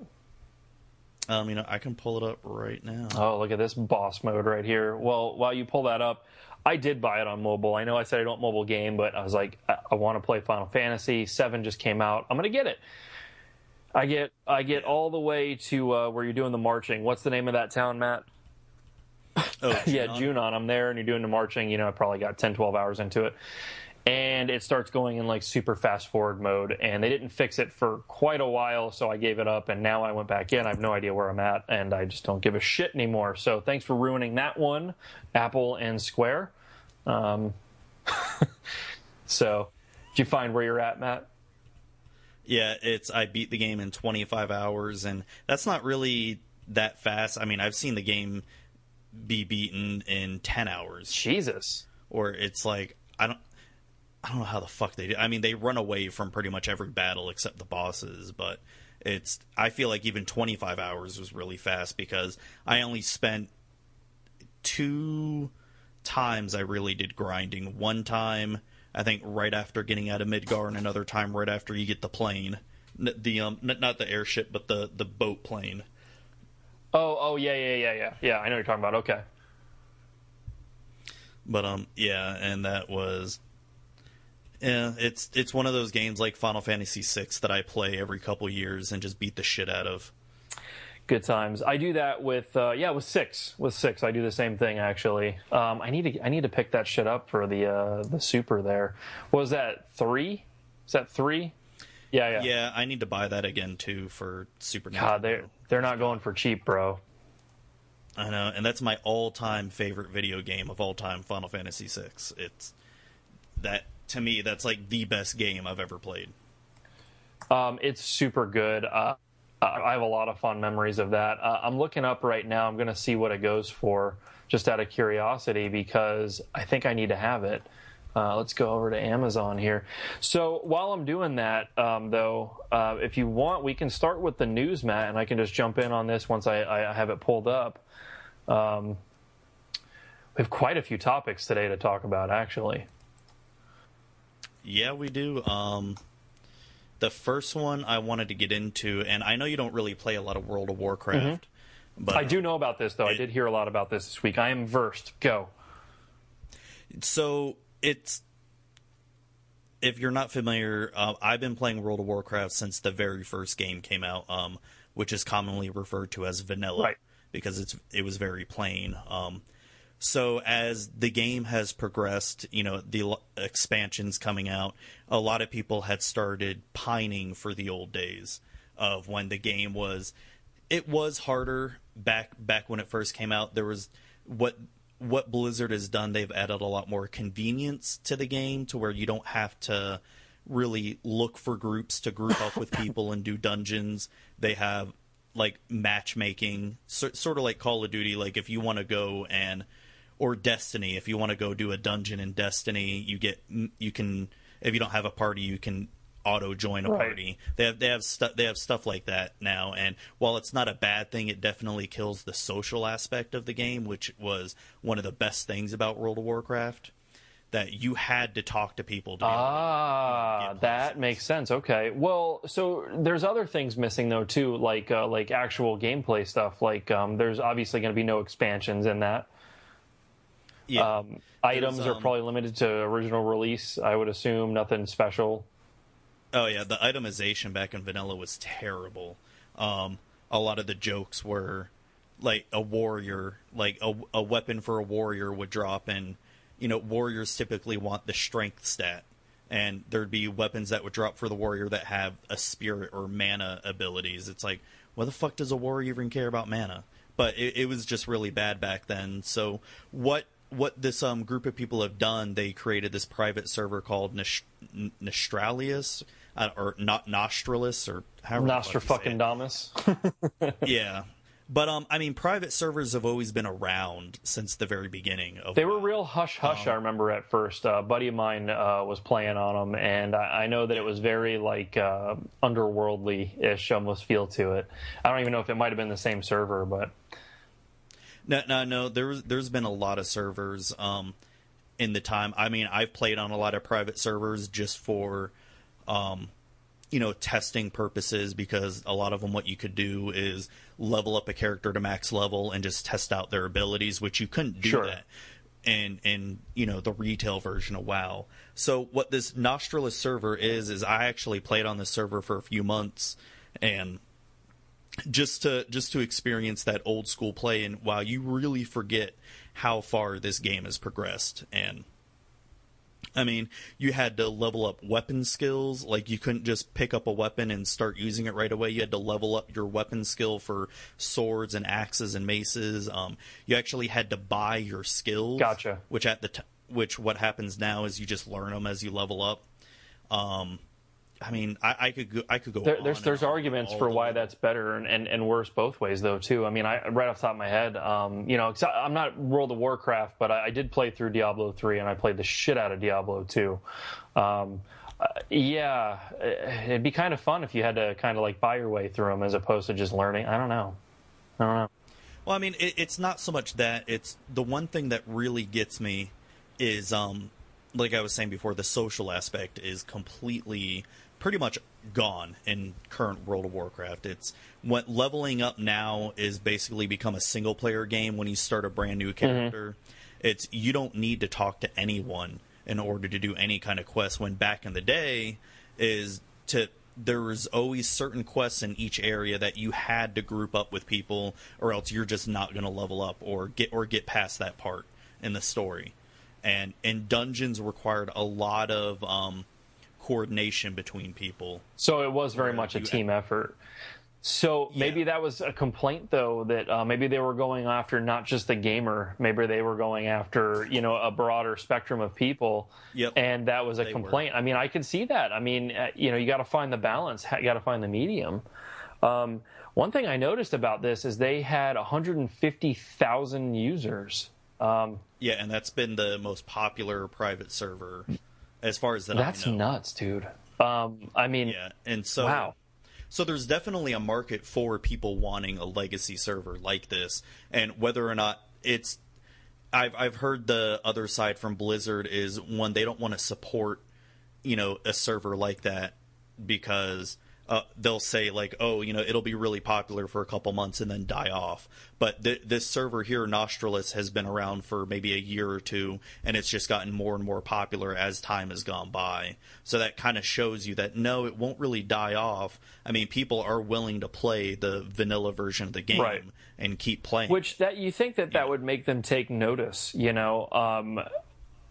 Um, you know, I can pull it up right now. Oh, look at this boss mode right here. Well, while you pull that up, I did buy it on mobile. I know I said I don't mobile game, but I was like, I, I want to play Final Fantasy. Seven just came out. I'm gonna get it. I get I get all the way to uh, where you're doing the marching. What's the name of that town, Matt? Oh, yeah, Junon? Junon. I'm there, and you're doing the marching. You know, I probably got 10, 12 hours into it, and it starts going in like super fast forward mode. And they didn't fix it for quite a while, so I gave it up. And now I went back in. I have no idea where I'm at, and I just don't give a shit anymore. So thanks for ruining that one, Apple and Square. Um, so, did you find where you're at, Matt? Yeah, it's I beat the game in 25 hours, and that's not really that fast. I mean, I've seen the game be beaten in 10 hours, Jesus. or it's like I don't. I don't know how the fuck they do. I mean, they run away from pretty much every battle except the bosses, but it's I feel like even 25 hours was really fast because I only spent two times I really did grinding. One time I think right after getting out of Midgar, and another time right after you get the plane, the um not the airship but the the boat plane. Oh, oh yeah, yeah, yeah, yeah, yeah. I know what you're talking about. Okay. But um, yeah, and that was yeah, it's it's one of those games like Final Fantasy VI that I play every couple years and just beat the shit out of. Good times. I do that with uh, yeah with six with six. I do the same thing actually. Um, I need to I need to pick that shit up for the uh, the super there. What was that three? Is that three? Yeah, yeah. Yeah, I need to buy that again too for Super. God, they're they're not going for cheap, bro. I know, and that's my all-time favorite video game of all time, Final Fantasy VI. It's that to me, that's like the best game I've ever played. Um, it's super good. Uh, I have a lot of fond memories of that. Uh, I'm looking up right now. I'm going to see what it goes for, just out of curiosity, because I think I need to have it. Uh, let's go over to Amazon here. So while I'm doing that, um, though, uh, if you want, we can start with the news, Matt, and I can just jump in on this once I, I have it pulled up. Um, we have quite a few topics today to talk about, actually. Yeah, we do. Um, the first one I wanted to get into, and I know you don't really play a lot of World of Warcraft, mm-hmm. but I do know about this though. It, I did hear a lot about this this week. I am versed. Go. So it's if you're not familiar, uh, I've been playing World of Warcraft since the very first game came out, um, which is commonly referred to as vanilla right. because it's it was very plain. Um, so as the game has progressed, you know, the expansions coming out, a lot of people had started pining for the old days of when the game was it was harder back back when it first came out. There was what what Blizzard has done, they've added a lot more convenience to the game to where you don't have to really look for groups to group up with people and do dungeons. They have like matchmaking, so, sort of like Call of Duty. Like if you want to go and or Destiny. If you want to go do a dungeon in Destiny, you get you can if you don't have a party, you can auto join a right. party. They have they have stuff they have stuff like that now. And while it's not a bad thing, it definitely kills the social aspect of the game, which was one of the best things about World of Warcraft. That you had to talk to people. To ah, to that makes sense. Okay, well, so there's other things missing though too, like uh, like actual gameplay stuff. Like um, there's obviously going to be no expansions in that. Yeah. Um, items um, are probably limited to original release. I would assume nothing special. Oh yeah, the itemization back in vanilla was terrible. Um, a lot of the jokes were like a warrior, like a, a weapon for a warrior would drop, and you know warriors typically want the strength stat, and there'd be weapons that would drop for the warrior that have a spirit or mana abilities. It's like, why the fuck does a warrior even care about mana? But it, it was just really bad back then. So what what this um, group of people have done, they created this private server called Nostralis, uh, or not Nostralis, or however Nostra yeah, but um, I mean, private servers have always been around since the very beginning. Of they were real hush hush. Um, I remember at first, uh, a buddy of mine uh, was playing on them, and I, I know that it was very like uh, underworldly ish almost feel to it. I don't even know if it might have been the same server, but no, no, no. There's there's been a lot of servers um, in the time. I mean, I've played on a lot of private servers just for, um, you know, testing purposes because a lot of them, what you could do is level up a character to max level and just test out their abilities, which you couldn't do sure. that in in you know the retail version of WoW. So what this Nostralis server is is I actually played on this server for a few months and just to just to experience that old school play and wow you really forget how far this game has progressed and I mean, you had to level up weapon skills. Like, you couldn't just pick up a weapon and start using it right away. You had to level up your weapon skill for swords and axes and maces. Um, you actually had to buy your skills. Gotcha. Which at the t- which what happens now is you just learn them as you level up. Um, I mean, I, I, could go, I could go. There, there's there's arguments for why that's better and, and, and, worse both ways though too. I mean, I right off the top of my head, um, you know, I'm not World of Warcraft, but I, I, did play through Diablo three and I played the shit out of Diablo two. Um, yeah, it'd be kind of fun if you had to kind of like buy your way through them as opposed to just learning. I don't know. I don't know. Well, I mean, it, it's not so much that. It's the one thing that really gets me is, um, like I was saying before, the social aspect is completely, pretty much gone in current World of Warcraft. It's what leveling up now is basically become a single player game when you start a brand new character. Mm-hmm. It's you don't need to talk to anyone in order to do any kind of quest. When back in the day, is to there was always certain quests in each area that you had to group up with people, or else you're just not going to level up or get or get past that part in the story. And and dungeons required a lot of um, coordination between people. So it was very much a team had, effort. So maybe yeah. that was a complaint, though, that uh, maybe they were going after not just the gamer. Maybe they were going after you know a broader spectrum of people. Yep. And that was a they complaint. Were. I mean, I could see that. I mean, uh, you know, you got to find the balance. You got to find the medium. Um, one thing I noticed about this is they had 150,000 users. Um, yeah, and that's been the most popular private server as far as that. That's nuts, dude. Um, I mean, yeah, and so wow. So there's definitely a market for people wanting a legacy server like this, and whether or not it's, I've I've heard the other side from Blizzard is one they don't want to support, you know, a server like that because uh, they'll say like, oh, you know, it'll be really popular for a couple months and then die off. But th- this server here, Nostralis, has been around for maybe a year or two, and it's just gotten more and more popular as time has gone by. So that kind of shows you that no, it won't really die off. I mean, people are willing to play the vanilla version of the game right. and keep playing. Which that you think that that would make them take notice, you know? Um,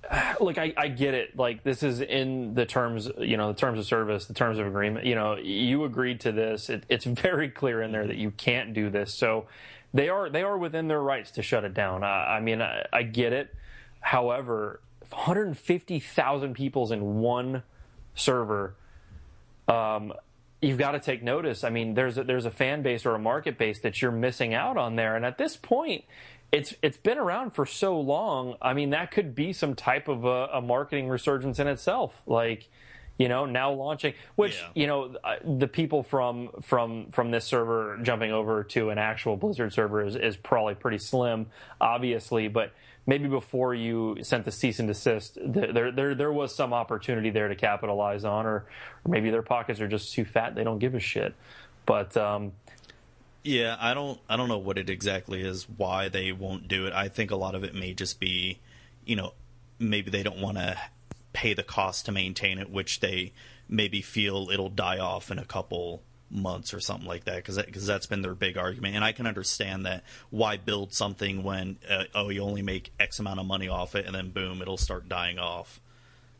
look, I, I get it. Like this is in the terms, you know, the terms of service, the terms of agreement. You know, you agreed to this. It, it's very clear in there that you can't do this. So they are they are within their rights to shut it down. I, I mean, I, I get it. However, 150,000 people's in one server. Um, you've got to take notice. I mean, there's a, there's a fan base or a market base that you're missing out on there, and at this point, it's it's been around for so long. I mean, that could be some type of a, a marketing resurgence in itself. Like, you know, now launching, which yeah. you know, uh, the people from from from this server jumping over to an actual Blizzard server is, is probably pretty slim, obviously, but maybe before you sent the cease and desist, there there there was some opportunity there to capitalize on, or, or maybe their pockets are just too fat; they don't give a shit. But um, yeah, I don't I don't know what it exactly is why they won't do it. I think a lot of it may just be, you know, maybe they don't want to pay the cost to maintain it, which they maybe feel it'll die off in a couple months or something like that because because that, has been their big argument. And I can understand that. Why build something when uh, oh you only make x amount of money off it and then boom it'll start dying off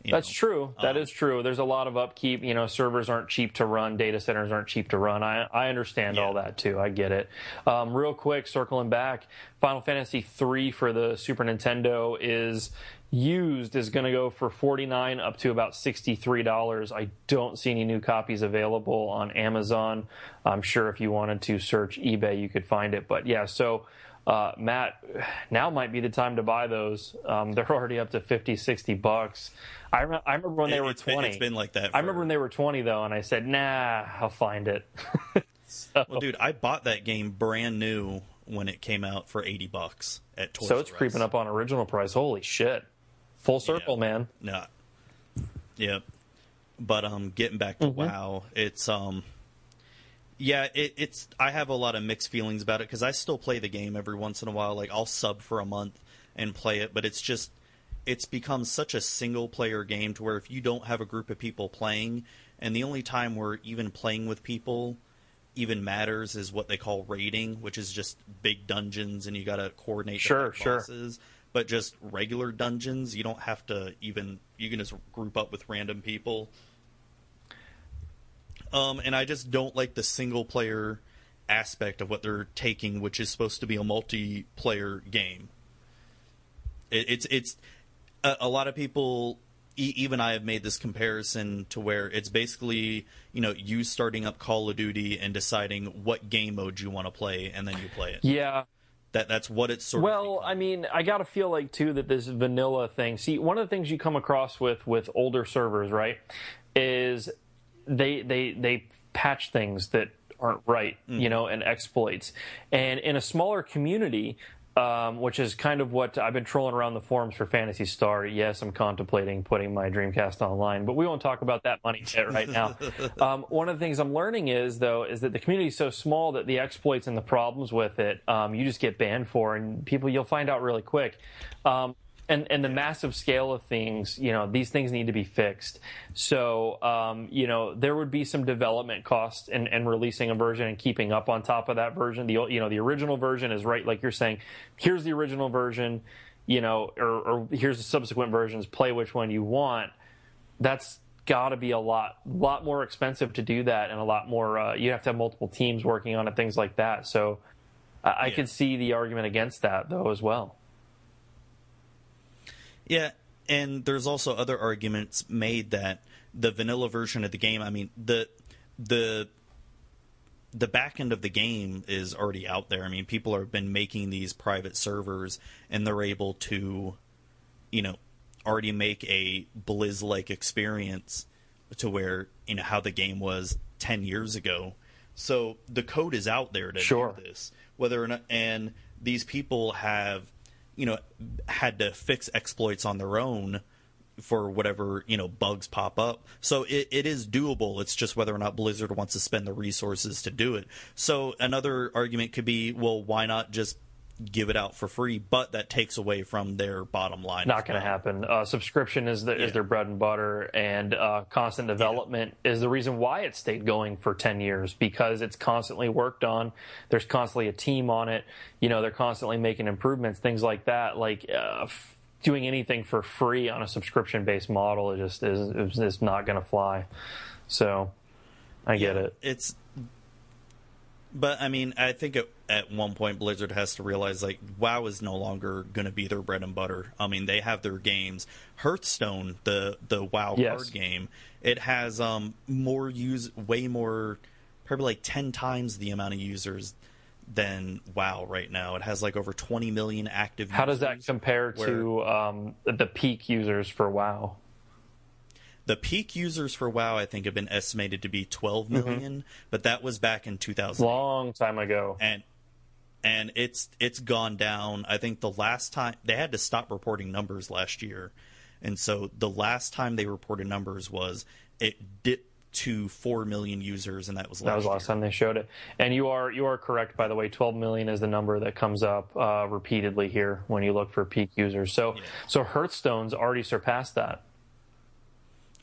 that's know. true. That um, is true. There's a lot of upkeep. You know, servers aren't cheap to run. Data centers aren't cheap to run. I, I understand yeah. all that too. I get it. Um, real quick, circling back, Final Fantasy III for the Super Nintendo is used is going to go for 49 up to about $63. I don't see any new copies available on Amazon. I'm sure if you wanted to search eBay, you could find it. But yeah, so uh, Matt, now might be the time to buy those. Um, they're already up to 50, 60 bucks. I, rem- I remember when they were 20. Been, it's been like that. For... I remember when they were 20, though, and I said, nah, I'll find it. so. Well, dude, I bought that game brand new when it came out for 80 bucks at Toys So it's creeping up on original price. Holy shit. Full circle, yeah. man. No. Yep. But um, getting back to mm-hmm. WoW, it's um, yeah, it, it's. I have a lot of mixed feelings about it because I still play the game every once in a while. Like I'll sub for a month and play it, but it's just it's become such a single player game to where if you don't have a group of people playing, and the only time where even playing with people even matters is what they call raiding, which is just big dungeons and you got to coordinate sure, sure. bosses. But just regular dungeons, you don't have to even. You can just group up with random people um, and I just don't like the single player aspect of what they're taking, which is supposed to be a multiplayer game. It, it's it's a, a, lot of people, e- even I have made this comparison to where it's basically you know you starting up Call of Duty and deciding what game mode you want to play, and then you play it. Yeah, that that's what it's sort well, of. I mean, I got to feel like too that this vanilla thing. See, one of the things you come across with with older servers, right, is they they they patch things that aren't right, you mm-hmm. know, and exploits. And in a smaller community, um, which is kind of what I've been trolling around the forums for Phantasy Star. Yes, I'm contemplating putting my Dreamcast online, but we won't talk about that money shit right now. um, one of the things I'm learning is, though, is that the community is so small that the exploits and the problems with it, um, you just get banned for, and people you'll find out really quick. And and the massive scale of things, you know, these things need to be fixed. So, um, you know, there would be some development costs in, in releasing a version and keeping up on top of that version. The you know the original version is right, like you're saying. Here's the original version, you know, or, or here's the subsequent versions. Play which one you want. That's got to be a lot lot more expensive to do that, and a lot more. Uh, you have to have multiple teams working on it, things like that. So, I, I Yeah. could see the argument against that though as well. Yeah, and there's also other arguments made that the vanilla version of the game. I mean, the the the back end of the game is already out there. I mean, people have been making these private servers, and they're able to, you know, already make a Blizz like experience to where you know how the game was ten years ago. So the code is out there to Sure. do this. Whether or not, and these people have, you know, had to fix exploits on their own for whatever you know bugs pop up. So it, it is doable. It's just whether or not Blizzard wants to spend the resources to do it. So another argument could be, well, why not just give it out for free? But that takes away from their bottom line. Not going to well. happen. Uh, subscription is the, is their bread and butter, and uh, constant development is the reason why it stayed going for ten years because it's constantly worked on. There's constantly a team on it. You know, they're constantly making improvements, things like that. Like uh, f- doing anything for free on a subscription based model is just is is, is not going to fly. So, I get it. It's, but I mean, I think at, at one point Blizzard has to realize like WoW is no longer going to be their bread and butter. I mean, they have their games. Hearthstone, the the WoW Yes. card game, it has um more use, way more, probably like ten times the amount of users than WoW right now. It has like over twenty million active. Users. How does that compare to um, the peak users for WoW? The peak users for WoW, I think, have been estimated to be 12 million, Mm-hmm. but that was back in 2000. Long time ago. and and it's it's gone down. I think the last time they had to stop reporting numbers last year, and so the last time they reported numbers was it dipped to four million users, and that was last That was last year. time they showed it. And you are you are correct, by the way. 12 million is the number that comes up uh, repeatedly here when you look for peak users. So so Hearthstone's already surpassed that,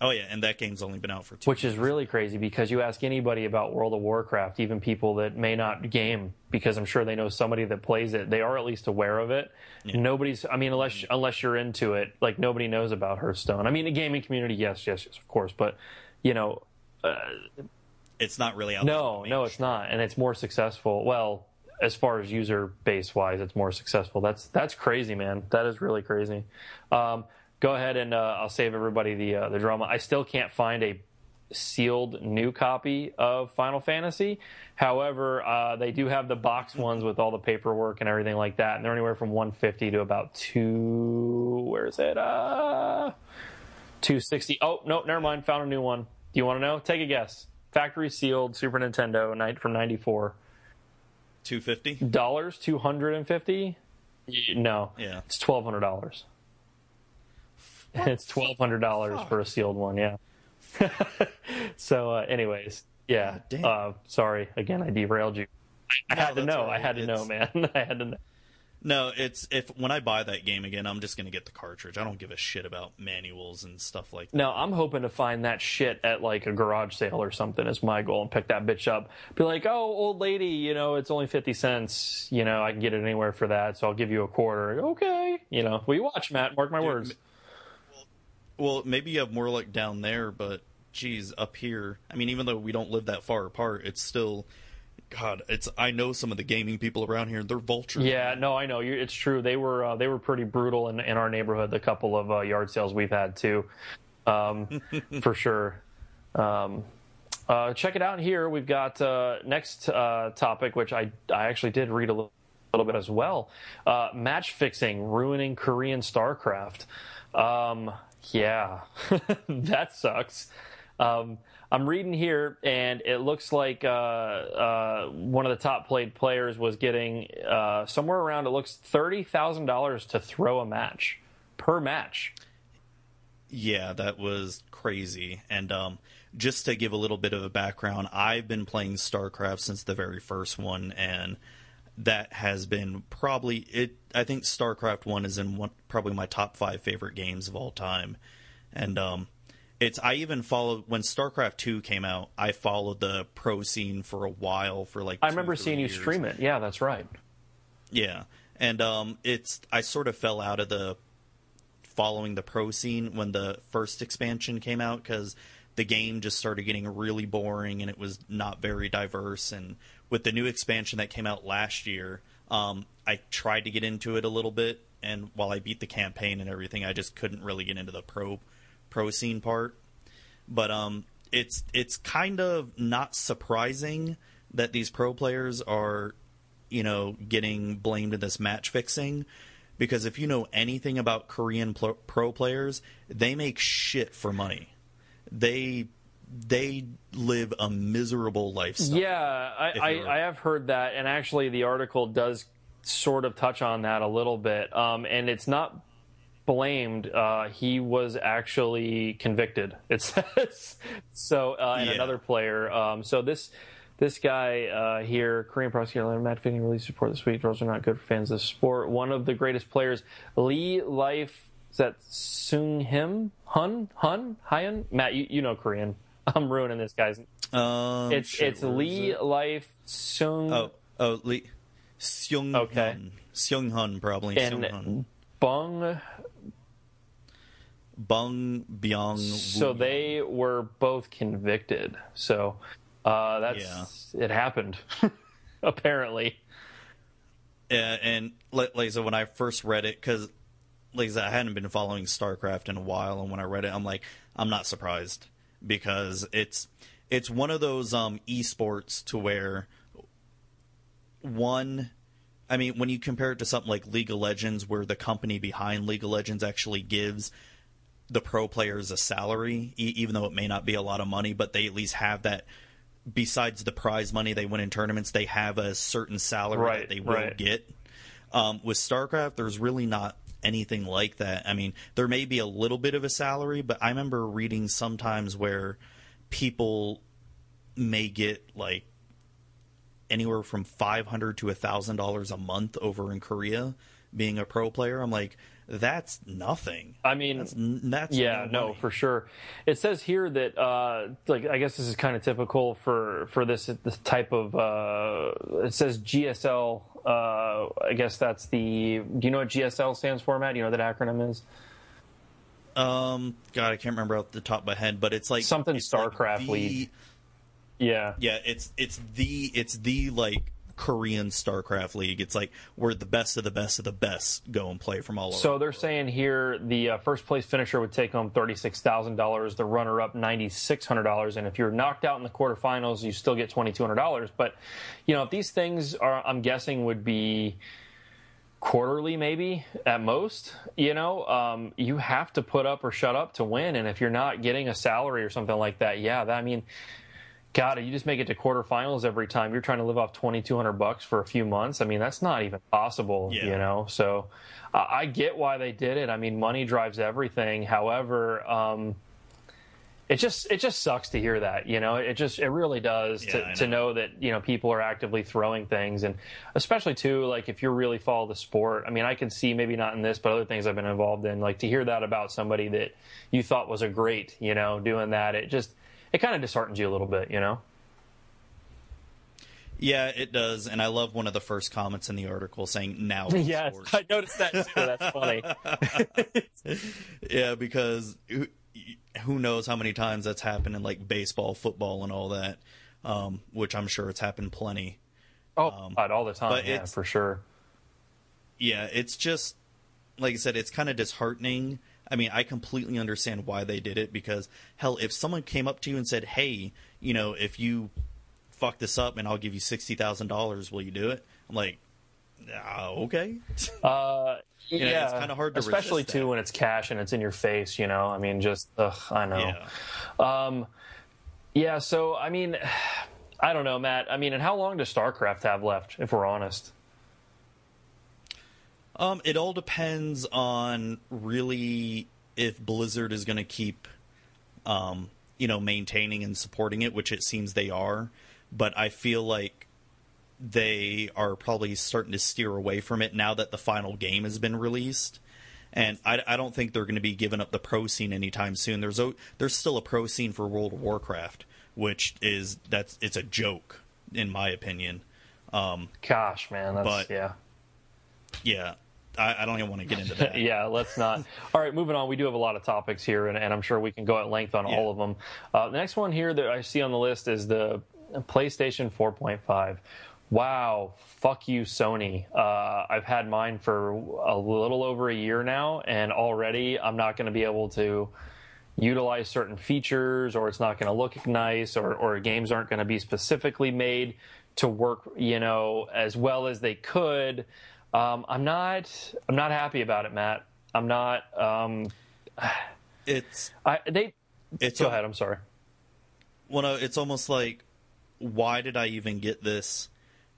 Oh yeah, and that game's only been out for two. which is really crazy because you ask anybody about World of Warcraft, even people that may not game, because I'm sure they know somebody that plays it. They are at least aware of it. Nobody's. I mean, unless unless you're into it, like nobody knows about Hearthstone. I mean, the gaming community, yes, yes, yes, of course, but you know, it's not really out. there No, no, it's not, and it's more successful. Well, as far as user base wise, it's more successful. That's that's crazy, man. That is really crazy. Um, go ahead and uh, I'll save everybody the uh, the drama. I still can't find a sealed new copy of Final Fantasy. However, uh, they do have the box ones with all the paperwork and everything like that, and they're anywhere from 150 to about two. Where is it? Uh, 260. Oh no, never mind. Found a new one. Do you want to know? Take a guess. Factory sealed Super Nintendo night from '94. Two fifty. Dollars, two hundred and fifty. No, Yeah. it's twelve hundred dollars. It's twelve hundred dollars for a sealed one. Yeah. so, uh, anyways, yeah. Uh, sorry again, I derailed you. I No, had to know. all I had to know, man. I had to know. No, it's if when I buy that game again, I'm just gonna get the cartridge. I don't give a shit about manuals and stuff like that. No, I'm hoping to find that shit at like a garage sale or something is my goal and pick that bitch up. Be like, oh, old lady, you know, it's only 50 cents. You know, I can get it anywhere for that. So I'll give you a quarter. Okay. You know, we watch, Matt. Mark my words. Well, maybe you have more luck down there, but geez, up here. I mean, even though we don't live that far apart, it's still. God, it's. I know some of the gaming people around here. They're vultures. Yeah, no, I know. It's true. They were uh, they were pretty brutal in, in our neighborhood. The couple of uh, yard sales we've had too, um, for sure. Um, uh, check it out here. We've got uh, next uh, topic, which I I actually did read a little, little bit as well. Uh, match fixing ruining Korean StarCraft. Um, yeah, that sucks. Um, I'm reading here, and it looks like uh, uh, one of the top played players was getting uh, somewhere around it looks thirty thousand dollars to throw a match per match. Yeah, that was crazy. And um, just to give a little bit of a background, I've been playing StarCraft since the very first one, and that has been probably it. I think StarCraft One is in one, probably my top five favorite games of all time, and um, it's I even followed when StarCraft Two came out. I followed the pro scene for a while for like. I remember seeing years. you stream it. Yeah, that's right. Yeah, and um, it's I sort of fell out of the following the pro scene when the first expansion came out because the game just started getting really boring and it was not very diverse. And with the new expansion that came out last year, um, I tried to get into it a little bit, and while I beat the campaign and everything, I just couldn't really get into the pro pro scene part. But um, it's it's kind of not surprising that these pro players are, you know, getting blamed in this match fixing because if you know anything about Korean pro, pro players, they make shit for money. They they live a miserable lifestyle. Yeah, I, I, I, have heard that, and actually, the article does sort of touch on that a little bit. Um, and it's not blamed. Uh, he was actually convicted. It says so. Uh, and Yeah. another player. Um, so this this guy uh, here, Korean prosecutor Matt Finney released a report this week. Girls are not good for fans of the sport. One of the greatest players, Lee Life. Is that Sung Him Hun Hun Hyun? Matt, you, you know Korean. I'm ruining this guy's. Um, It's shit, it's Lee it? Life Sung Oh, oh, Lee. Seung Okay. Hun. Seung Hun, probably. And Bung. Bung Byung. So they were both convicted. So uh, that's it happened. Apparently, Yeah, and like so when I first read it, because like I said, I hadn't been following StarCraft in a while, and when I read it, I'm like, I'm not surprised because it's it's one of those um esports to where one. I mean, when you compare it to something like League of Legends, where the company behind League of Legends actually gives the pro players a salary, e- even though it may not be a lot of money, but they at least have that. Besides the prize money they win in tournaments, they have a certain salary Right, that they will right. get. Um, with StarCraft, there's really not anything like that. I mean, there may be a little bit of a salary, but I remember reading sometimes where people may get like anywhere from five hundred to a thousand dollars a month over in Korea being a pro player. I'm like, that's nothing. I mean, That's that's yeah, no for sure. It says here that, uh, like, I guess this is kind of typical for for this this type of. Uh, it says GSL. Uh, I guess that's the. Do you know what GSL stands for, Matt? Do you know what that acronym is? Um, God, I can't remember off the top of my head, but it's like Something it's like StarCraft the- League. Yeah. Yeah, it's it's the it's the like Korean StarCraft League. It's like where the best of the best of the best go and play from all over. So they're saying here the uh, first place finisher would take home thirty six thousand dollars, the runner up ninety six hundred dollars, and if you're knocked out in the quarterfinals, you still get twenty two hundred dollars. But you know, if these things are, I'm guessing would be quarterly, maybe at most. You know, um, you have to put up or shut up to win, and if you're not getting a salary or something like that, yeah, that, I mean. God, you just make it to quarterfinals every time. You're trying to live off twenty two hundred bucks for a few months. I mean, that's not even possible. Yeah. You know, so uh, I get why they did it. I mean, money drives everything. However, um, it just it just sucks to hear that. You know, it just it really does Yeah, to, I to know. know that you know people are actively throwing things, and especially too like if you really follow the sport. I mean, I can see maybe not in this, but other things I've been involved in. Like to hear that about somebody that you thought was a great, you know, doing that. It just it kind of disheartens you a little bit. You know. yeah, it does, and I love one of the first comments in the article saying now. Yes, sports." I noticed that too. That's funny. yeah, because who, who knows how many times that's happened in like baseball, football, and all that. Um, which I'm sure it's happened plenty. Oh, God, all the time. Yeah, for sure. yeah, it's just like I said, it's kind of disheartening. I mean, I completely understand why they did it because hell, if someone came up to you and said, "Hey, you know, if you fuck this up and I'll give you sixty thousand dollars, will you do it?" I'm like, uh, okay. Uh, you know, yeah, it's kind of hard to especially too that. when it's cash and it's in your face. You know, I mean, just ugh, I know. Yeah. Um, yeah. So I mean, I don't know, Matt. I mean, and how long does StarCraft have left? If we're honest. Um, it all depends on really if Blizzard is going to keep, um, you know, maintaining and supporting it, which it seems they are. But I feel like they are probably starting to steer away from it now that the final game has been released. And I, I don't think they're going to be giving up the pro scene anytime soon. There's a, there's still a pro scene for World of Warcraft, which is that's it's a joke in my opinion. Um, Gosh, man, that's But- yeah. yeah, I, I don't even want to get into that. yeah, let's not. All right, moving on. We do have a lot of topics here, and, and I'm sure we can go at length on Yeah. all of them. Uh, the next one here that I see on the list is the PlayStation 4.5. Wow, fuck you, Sony. Uh, I've had mine for a little over a year now, and already I'm not going to be able to utilize certain features, or it's not going to look nice, or, or games aren't going to be specifically made to work, you know, as well as they could. Um, I'm not. I'm not happy about it, Matt. I'm not. Um, It's I they. it's Go a- ahead. I'm sorry. well, no, it's almost like, why did I even get this,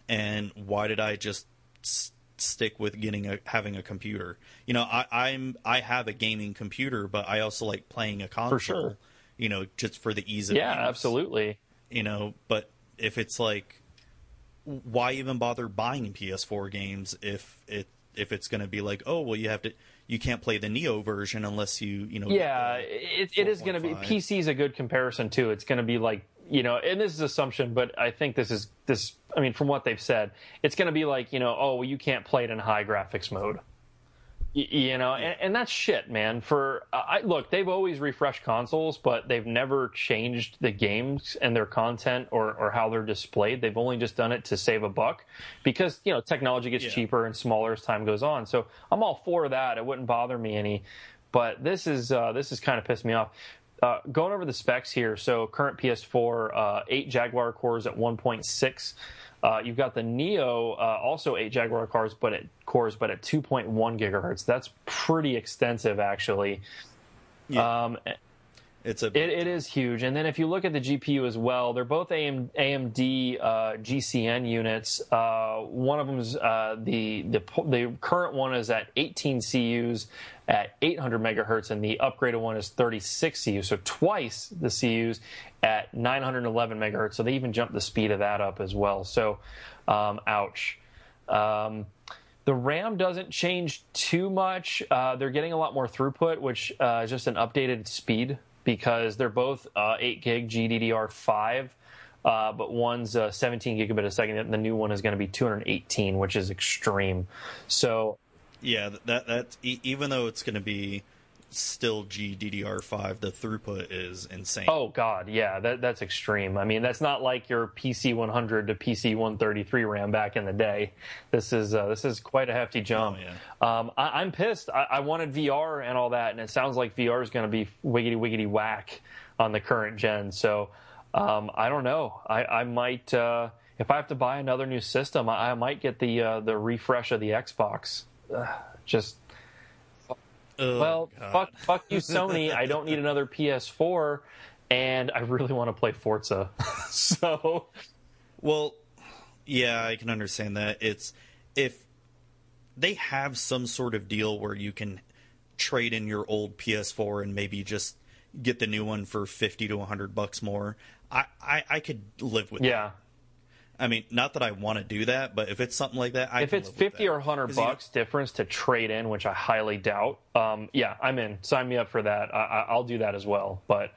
and why did I just s- stick with getting a having a computer? You know, I, I'm I have a gaming computer, but I also like playing a console. sure. You know, just for the ease of Yeah, use. absolutely. You know, but if it's like, why even bother buying PS4 games if it if it's going to be like, oh well, you have to you can't play the Neo version unless you you know Yeah, the- it, it is going to be PC is a good comparison too. It's going to be like you know, and this is assumption, but I think this is this. I mean, from what they've said, it's going to be like you know, oh, well, you can't play it in high graphics mode. You know, and, and that's shit, man. For I look, they've always refreshed consoles, but they've never changed the games and their content or, or how they're displayed. They've only just done it to save a buck because you know technology gets Yeah. cheaper and smaller as time goes on. So I'm all for that. It wouldn't bother me any. But this is uh, this is kind of pissed me off. Uh, going over the specs here. So current PS4, uh, eight Jaguar cores at 1.6. Uh, you've got the Neo, uh, also eight Jaguar cores, but at cores, but at 2.1 gigahertz. That's pretty extensive, actually. Yeah. Um, it's a it, it is huge. And then if you look at the GPU as well, they're both AM, AMD uh, GCN units. Uh, one of them's uh, the, the the current one is at 18 CUs at 800 megahertz, and the upgraded one is 36 CUs, so twice the CUs at 911 megahertz. So they even jumped the speed of that up as well. So, um, ouch. Um, the RAM doesn't change too much. Uh, they're getting a lot more throughput, which uh, is just an updated speed because they're both uh, 8 gig GDDR5, uh, but one's uh, 17 gigabit a second, and the new one is going to be 218, which is extreme. So, Yeah, that that even though it's going to be still GDDR5, the throughput is insane. oh god, yeah, that, that's extreme. I mean, that's not like your PC 100 to PC 133 RAM back in the day. This is uh, this is quite a hefty jump. Oh, yeah. Um, I, I'm pissed. I, I wanted VR and all that, and it sounds like VR is going to be wiggity wiggity whack on the current gen. So um, I don't know. I, I might uh, if I have to buy another new system, I, I might get the uh, the refresh of the Xbox. Just Oh, well, God. fuck, fuck you, Sony. I don't need another PS4, and I really want to play Forza. so Well, yeah, I can understand that. It's if they have some sort of deal where you can trade in your old PS4 and maybe just get the new one for 50 to 100 bucks more. I, I, I could live with that. I mean, not that I want to do that, but if it's something like that, I if can it's fifty or hundred 'Cause, you know, bucks difference to trade in, which I highly doubt, um, yeah, I'm in. Sign me up for that. I, I, I'll do that as well. But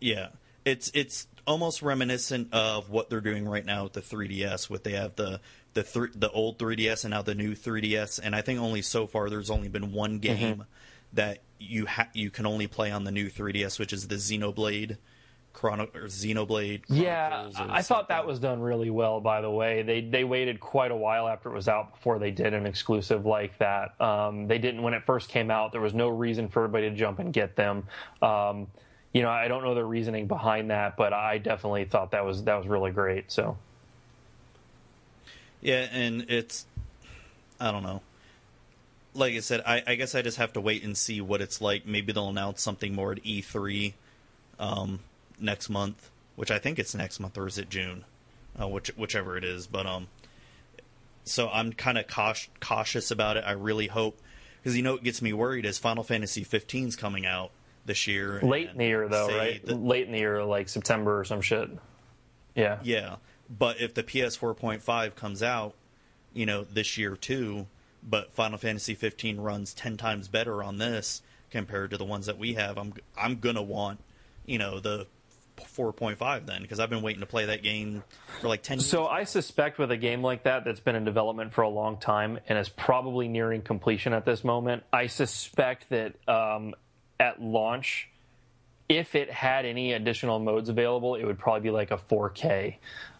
Yeah, it's it's almost reminiscent of what they're doing right now with the 3DS. With they have the the th- the old 3DS and now the new 3DS, and I think only so far there's only been one Mm-hmm. game that you ha- you can only play on the new 3DS, which is the Xenoblade Chrono or Xenoblade. yeah, or I thought that was done really well. By the way, they they waited quite a while after it was out before they did an exclusive like that. Um, they didn't when it first came out. There was no reason for everybody to jump and get them. Um, you know, I don't know the reasoning behind that, but I definitely thought that was that was really great. So. Yeah, and it's I don't know. like I said, I, I guess I just have to wait and see what it's like. Maybe they'll announce something more at E3 um, next month, which I think it's next month, or is it June? Uh, which whichever it is. But um, so I'm kind of cautious, cautious about it. I really hope because you know what gets me worried is Final Fantasy 15's coming out this year. Late in the year, though, right? that- Late in the year, like September or some shit. Yeah. Yeah, but if the PS 4.5 comes out, you know, this year too, but Final Fantasy 15 runs 10 times better on this compared to the ones that we have, I'm I'm going to want, you know, the 4.5 then because I've been waiting to play that game for like 10 years. So I suspect with a game like that that's been in development for a long time and is probably nearing completion at this moment, I suspect that um, at launch, if it had any additional modes available, it would probably be like a 4K.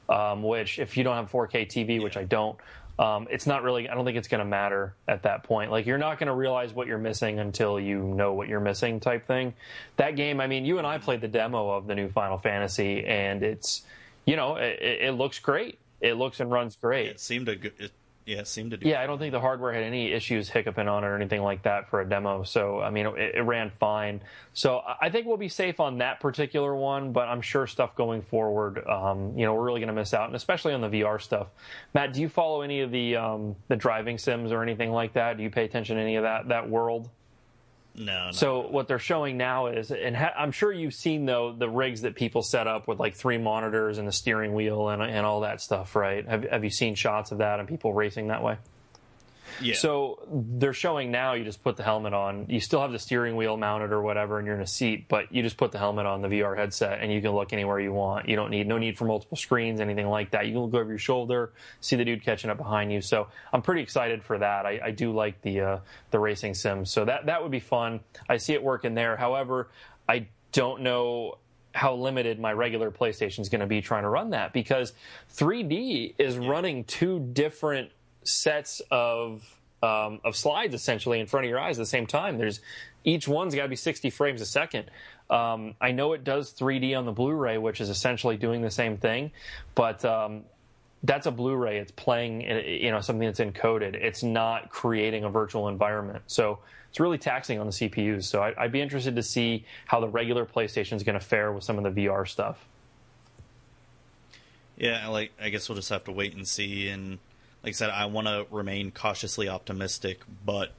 Um, which, if you don't have 4K TV, which I don't, um, it's not really. I don't think it's going to matter at that point. Like you're not going to realize what you're missing until you know what you're missing, type thing. That game. I mean, you and I played the demo of the new Final Fantasy, and it's, you know, it, it looks great. It looks and runs great. it seemed to go- it, yeah, seemed to do Yeah, I don't think the hardware had any issues hiccuping on it or anything like that for a demo. So, I mean, it, it ran fine. So, I I think we'll be safe on that particular one, but I'm sure stuff going forward, um, you know, we're really going to miss out, and especially on the VR stuff. Matt, do you follow any of the um, the driving sims or anything like that? Do you pay attention to any of that that world? No, no. So what they're showing now is, and ha- I'm sure you've seen though the rigs that people set up with like three monitors and the steering wheel and and all that stuff, right? Have Have you seen shots of that and people racing that way? Yeah. So they're showing now you just put the helmet on. You still have the steering wheel mounted or whatever, and you're in a seat, but you just put the helmet on the VR headset, and you can look anywhere you want. You don't need no need for multiple screens, anything like that. You can look over your shoulder, see the dude catching up behind you. So I'm pretty excited for that. I, I do like the uh, the racing sims, so that that would be fun. I see it working there. However, I don't know how limited my regular PlayStation is going to be trying to run that because 3D is running two different sets of um, of slides essentially in front of your eyes at the same time. There's each one's got to be 60 frames a second. Um, I know it does 3D on the Blu-ray, which is essentially doing the same thing, but um, that's a Blu-ray. It's playing, you know, something that's encoded. It's not creating a virtual environment. So it's really taxing on the CPUs. So I, I'd be interested to see how the regular PlayStation is going to fare with some of the VR stuff. Yeah, like I guess we'll just have to wait and see. And like I said, I want to remain cautiously optimistic, but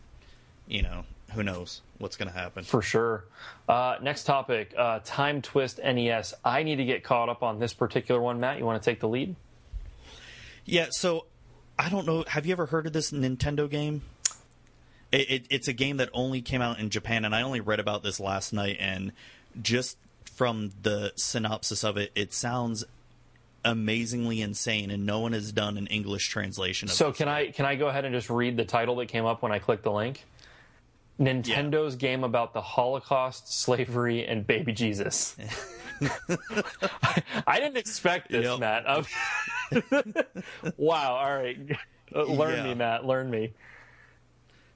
you know, who knows what's going to happen? For sure. Uh, next topic, uh, Time Twist NES. I need to get caught up on this particular one. Matt, you want to take the lead? Yeah, so I don't know. Have you ever heard of this Nintendo game? It, it, it's a game that only came out in Japan, and I only read about this last night. And just from the synopsis of it, it sounds amazingly insane, and no one has done an English translation of So it. can I can I go ahead and just read the title that came up when I clicked the link? Nintendo's game about the Holocaust, slavery, and baby Jesus. I didn't expect this, Yep. Matt. Wow. All right. Learn Yeah. me, Matt. Learn me.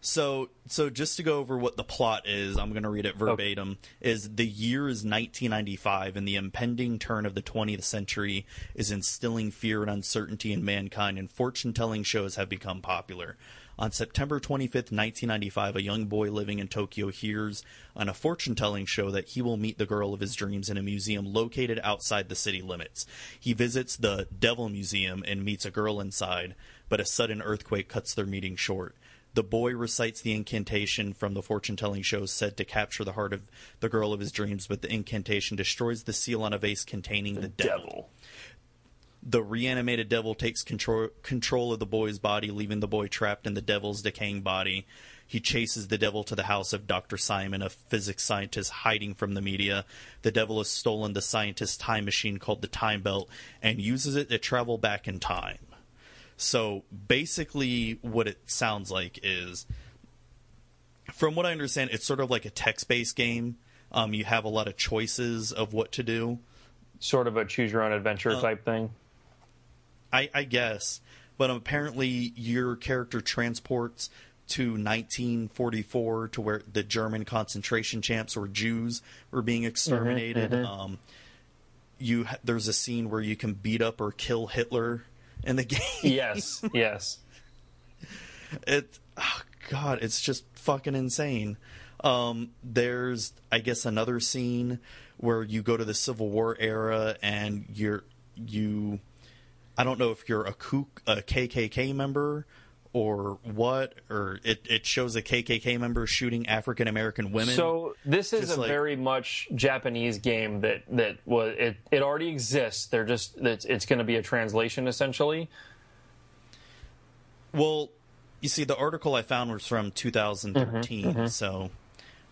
So, so just to go over what the plot is, I'm going to read it verbatim. Is the year is 1995, and the impending turn of the 20th century is instilling fear and uncertainty in mankind, and fortune-telling shows have become popular. On September 25th, 1995, a young boy living in Tokyo hears on a fortune-telling show that he will meet the girl of his dreams in a museum located outside the city limits. He visits the Devil Museum and meets a girl inside, but a sudden earthquake cuts their meeting short. The boy recites the incantation from the fortune telling show said to capture the heart of the girl of his dreams, but the incantation destroys the seal on a vase containing the, devil. The reanimated devil takes control, control of the boy's body, leaving the boy trapped in the devil's decaying body. He chases the devil to the house of Dr. Simon, a physics scientist hiding from the media. The devil has stolen the scientist's time machine called the Time Belt and uses it to travel back in time. So basically, what it sounds like is, from what I understand, it's sort of like a text based game. Um, you have a lot of choices of what to do. Sort of a choose your own adventure Uh, type thing. I, I guess, but apparently your character transports to 1944 to where the German concentration camps or Jews were being exterminated. mhm. Um, you there's a scene where you can beat up or kill Hitler in the game. Yes. yes. it oh God, it's just fucking insane. Um, there's, I guess, another scene where you go to the Civil War era and you're you. I don't know if you're a, kook, a KKK member or what, or it, it shows a KKK member shooting African American women. So this is Just a like- very much Japanese game that that was it. It already exists. They're just it's, it's going to be a translation essentially. Well, you see, the article I found was from 2013, Mm-hmm, so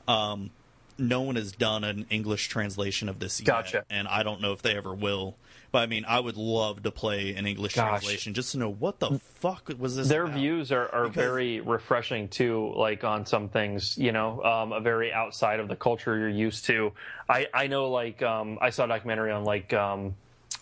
um, no one has done an English translation of this Gotcha. yet, and I don't know if they ever will. But I mean, I would love to play an English Gosh. translation just to know what the fuck was this. Their about. views are, are Because- very refreshing too. Like on some things, you know, um, a very outside of the culture you're used to. I I know like um, I saw a documentary on like. Um,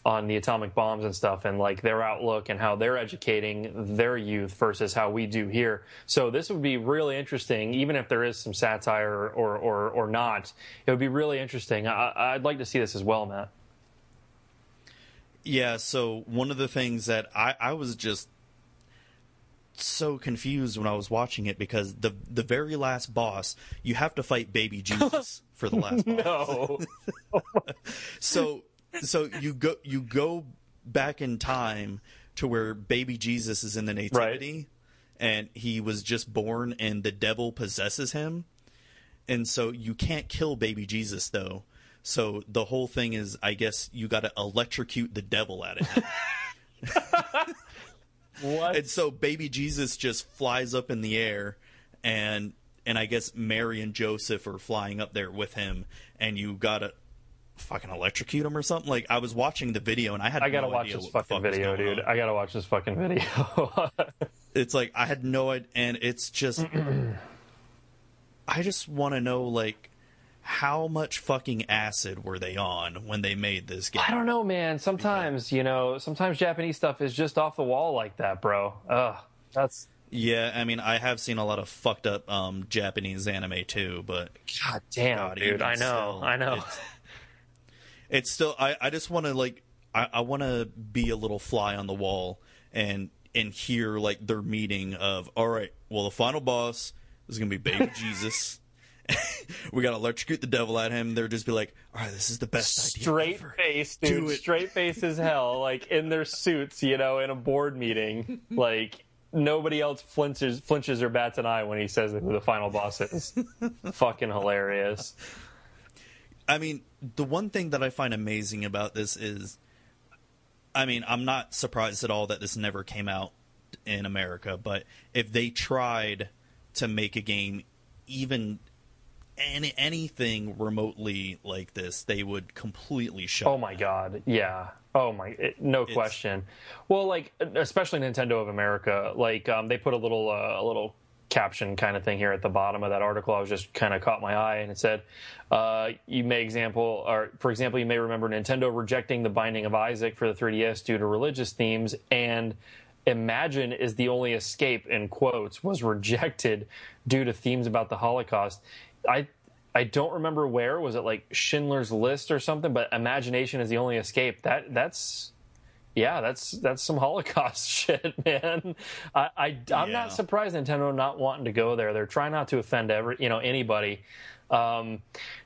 on the atomic bombs and stuff and like their outlook and how they're educating their youth versus how we do here. So this would be really interesting, even if there is some satire or or, or not. It would be really interesting. I, I'd like to see this as well, Matt. Yeah, so one of the things that I, I was just so confused when I was watching it because the the very last boss, you have to fight baby Jesus for the last boss. No, So so you go you go back in time to where baby Jesus is in the nativity and he was just born and the devil possesses him. And so you can't kill baby Jesus though. So the whole thing is I guess you got to electrocute the devil at it. what? and so baby Jesus just flies up in the air and and I guess Mary and Joseph are flying up there with him and you got to fucking electrocute him or something. Like I was watching the video and I had I gotta no watch idea this what fucking fuck video, dude. on. I gotta watch this fucking video. It's like I had no idea, and it's just I just want to know like how much fucking acid were they on when they made this game? I don't know, man. Sometimes, you know, sometimes Japanese stuff is just off the wall like that, bro. Ugh, that's Yeah, I mean I have seen a lot of fucked up um, Japanese anime too, but god damn, God, dude. I know, still, I know. It's, it's still I, I just want to like I, I want to be a little fly on the wall and and hear like their meeting of all right, well the final boss is gonna be baby Jesus. we gotta electrocute the devil at him. They'll just be like, all right, this is the best idea. Straight face, dude. Straight face as hell, like in their suits, you know, in a board meeting. Like nobody else flinches, flinches or bats an eye when he says who the final boss is. Fucking hilarious. I mean, the one thing that I find amazing about this is, I mean, I'm not surprised at all that this never came out in America, but if they tried to make a game even any, anything remotely like this, they would completely shut. Oh my god, yeah. Oh my, it, no question. Well, like especially Nintendo of America, like um, they put a little uh, a little caption kind of thing here at the bottom of that article. I was just kind of caught my eye, and it said, uh, "You may example, or for example, you may remember Nintendo rejecting the Binding of Isaac for the 3DS due to religious themes and." Imagine is the only escape in quotes was rejected due to themes about the Holocaust. I I don't remember where was it like Schindler's List or something, but imagination is the only escape. That that's yeah, that's that's some Holocaust shit, man. I, I I'm Yeah. not surprised Nintendo not wanting to go there. They're trying not to offend every you know anybody. Um,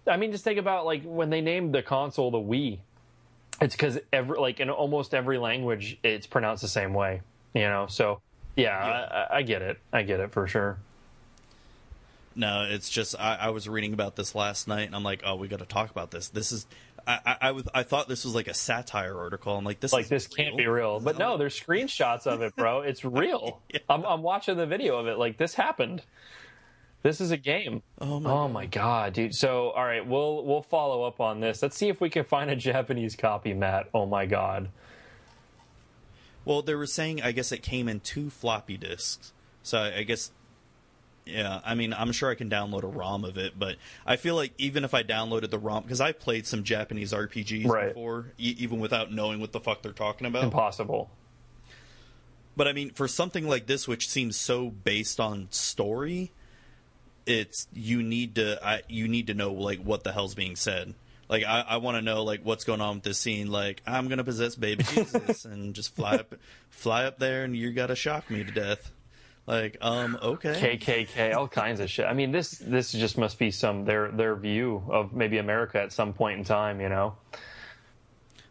I mean, just think about like when they named the console the Wii. It's because every like in almost every language, it's pronounced the same way. You know, so yeah, I, I- I get it. I get it for sure. No, it's just I, I was reading about this last night, and I'm like, oh, we got to talk about this. This is I I, I, was, I thought this was like a satire article. I'm like, this like is this can't be real. But no, there's screenshots of it, bro. It's real. I'm, I'm watching the video of it. Like this happened. This is a game. Oh my oh my god, dude. So all right, we'll we'll follow up on this. Let's see if we can find a Japanese copy, Matt. Oh my god. Well, they were saying I guess it came in two floppy disks. So I guess yeah, I mean, I'm sure I can download a ROM of it, but I feel like even if I downloaded the ROM because I've played some Japanese RPGs Right. before, e- even without knowing what the fuck they're talking about. Impossible. But I mean, for something like this, which seems so based on story, it's you need to I, you need to know like what the hell's being said. Like I, I want to know like what's going on with this scene. Like I'm gonna possess baby Jesus and just fly up, fly up there, and you gotta shock me to death. Like, um, okay. KKK, all kinds of shit. I mean, this this just must be some their their view of maybe America at some point in time, you know,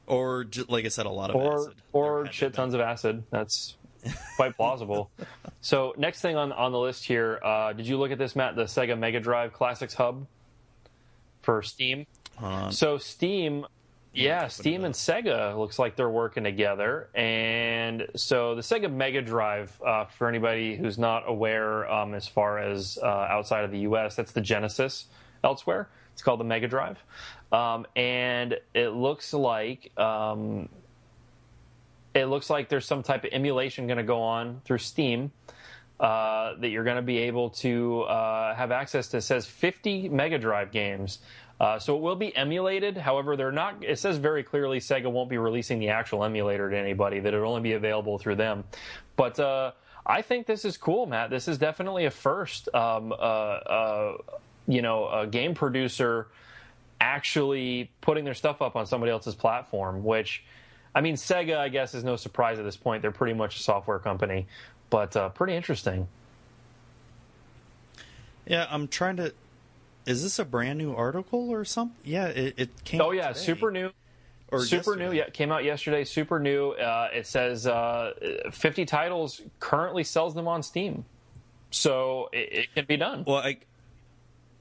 Or like I said, a lot of or acid. Or shit tons of acid. That's quite plausible. so next thing on on the list here, uh, did you look at this, Matt? The Sega Mega Drive Classics Hub for Steam. on. So Steam, yeah, Steam and Sega looks like they're working together, and so the Sega Mega Drive, uh, for anybody who's not aware, um, as far as uh, outside of the U.S., that's the Genesis. Elsewhere, it's called the Mega Drive, um, and it looks like. Um, it looks like there's some type of emulation going to go on through Steam uh, that you're going to be able to uh, have access to. It says 50 Mega Drive games. Uh, so it will be emulated. However, they're not. It says very clearly Sega won't be releasing the actual emulator to anybody. That it'll only be available through them. But uh, I think this is cool, Matt. This is definitely a first. Um, uh, uh, you know, a game producer actually putting their stuff up on somebody else's platform, which. I mean, Sega, I guess, is no surprise at this point. They're pretty much a software company, but uh, pretty interesting. Yeah, I'm trying to. Is this a brand new article or something? Yeah, it, it came. Oh out yeah, today. super new. Or super new. yesterday. Yeah, came out yesterday. Super new. Uh, it says uh, 50 titles currently sells them on Steam, so it, it can be done. Well, I,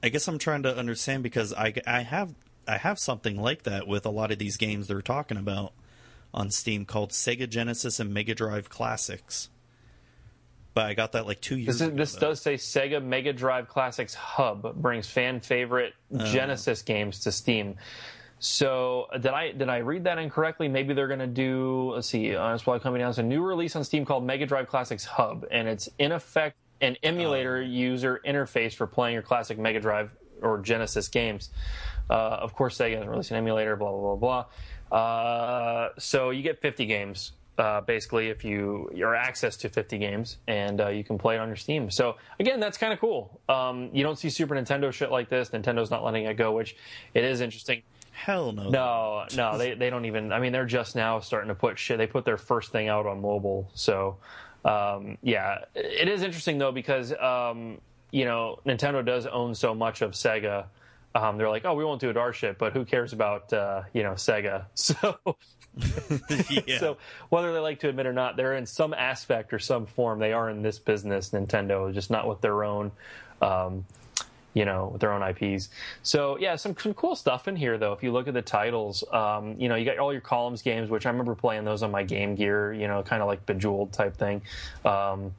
I guess I'm trying to understand because I, I have I have something like that with a lot of these games they're talking about on Steam called Sega Genesis and Mega Drive Classics. But I got that like two years This, is, ago. this does say Sega Mega Drive Classics Hub brings fan favorite Oh. Genesis games to Steam. So uh, did I did I read that incorrectly? Maybe they're going to do. Let's see. Uh, it's probably coming out. It's a new release on Steam called Mega Drive Classics Hub, and it's in effect an emulator Oh. user interface for playing your classic Mega Drive or Genesis games. Uh, of course, Sega hasn't released an emulator. Blah blah blah blah. Uh, so you get 50 games uh, basically if you your access to 50 games and uh, you can play it on your steam. So again that's kind of cool. Um, you don't see super nintendo shit like this. Nintendo's not letting it go which it is interesting. Hell no. no no they, they don't even i mean they're just now starting to put shit they put their first thing out on mobile. So um, yeah it is interesting though because um, you know nintendo does own so much of sega um, they're like, oh, we won't do it our shit, but who cares about uh, you know Sega? So yeah. so whether they like to admit or not, they're in some aspect or some form. They are in this business, Nintendo, just not with their own, um, you know, with their own IPs. So yeah, some some cool stuff in here though. If you look at the titles, um, you know, you got all your columns games, which I remember playing those on my Game Gear. You know, kind of like Bejeweled type thing. Um,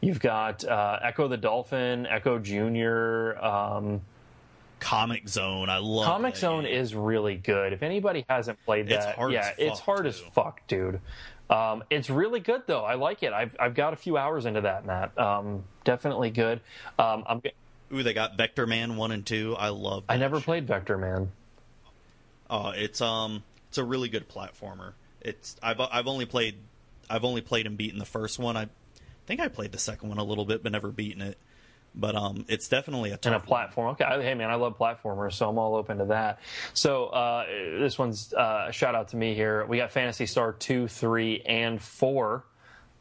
you've got uh, Ecco the Dolphin, Ecco Junior. Comix Zone. I love Comix Zone game. is really good. If anybody hasn't played that, It's hard yeah, it's hard as fuck, dude. Um, it's really good though. I like it. I've I've got a few hours into that, Matt. Um, definitely good. Um, I'm Ooh, they got Vector Man one and two. I love. I never shit. played Vectorman. Oh, it's um, it's a really good platformer. It's I've I've only played I've only played and beaten the first one. I think I played the second one a little bit, but never beaten it. But um, it's definitely a And a tough one. platform. Okay, hey man, I love platformers, so I'm all open to that. So uh, this one's uh, a shout out to me here. We got Phantasy Star two, three, and four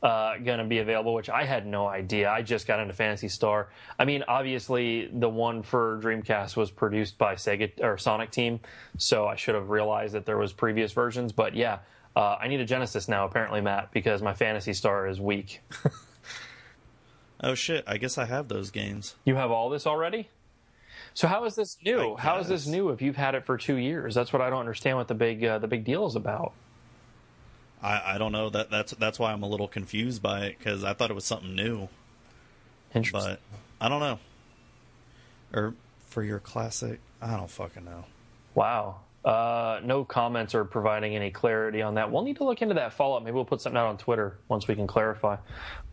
uh, going to be available, which I had no idea. I just got into Phantasy Star. I mean, obviously, the one for Dreamcast was produced by Sega or Sonic Team, so I should have realized that there was previous versions. But yeah, uh, I need a Genesis now, apparently, Matt, because my Phantasy Star is weak. Oh shit! I guess I have those games. you have all this already. So how is this new? How is this new if you've had it for two years? That's what I don't understand. What the big uh, the big deal is about? I, I don't know that that's that's why I'm a little confused by it because I thought it was something new, Interesting. but I don't know. Or for your classic, I don't fucking know. Wow. Uh, no comments or providing any clarity on that. We'll need to look into that follow up. Maybe we'll put something out on Twitter once we can clarify.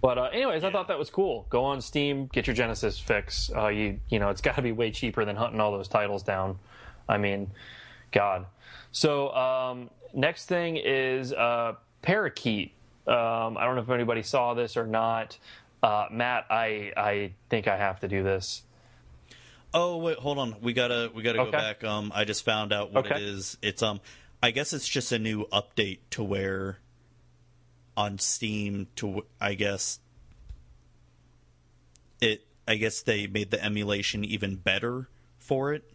But uh, anyways, I thought that was cool. Go on Steam, get your Genesis fix. Uh, you you know it's got to be way cheaper than hunting all those titles down. I mean, God. So um, next thing is uh, Parakeet. Um, I don't know if anybody saw this or not. Uh, Matt, I I think I have to do this. Oh wait, hold on. We gotta we gotta Okay. go back. Um, I just found out what Okay. it is. It's um, I guess it's just a new update to where on Steam to I guess it I guess they made the emulation even better for it.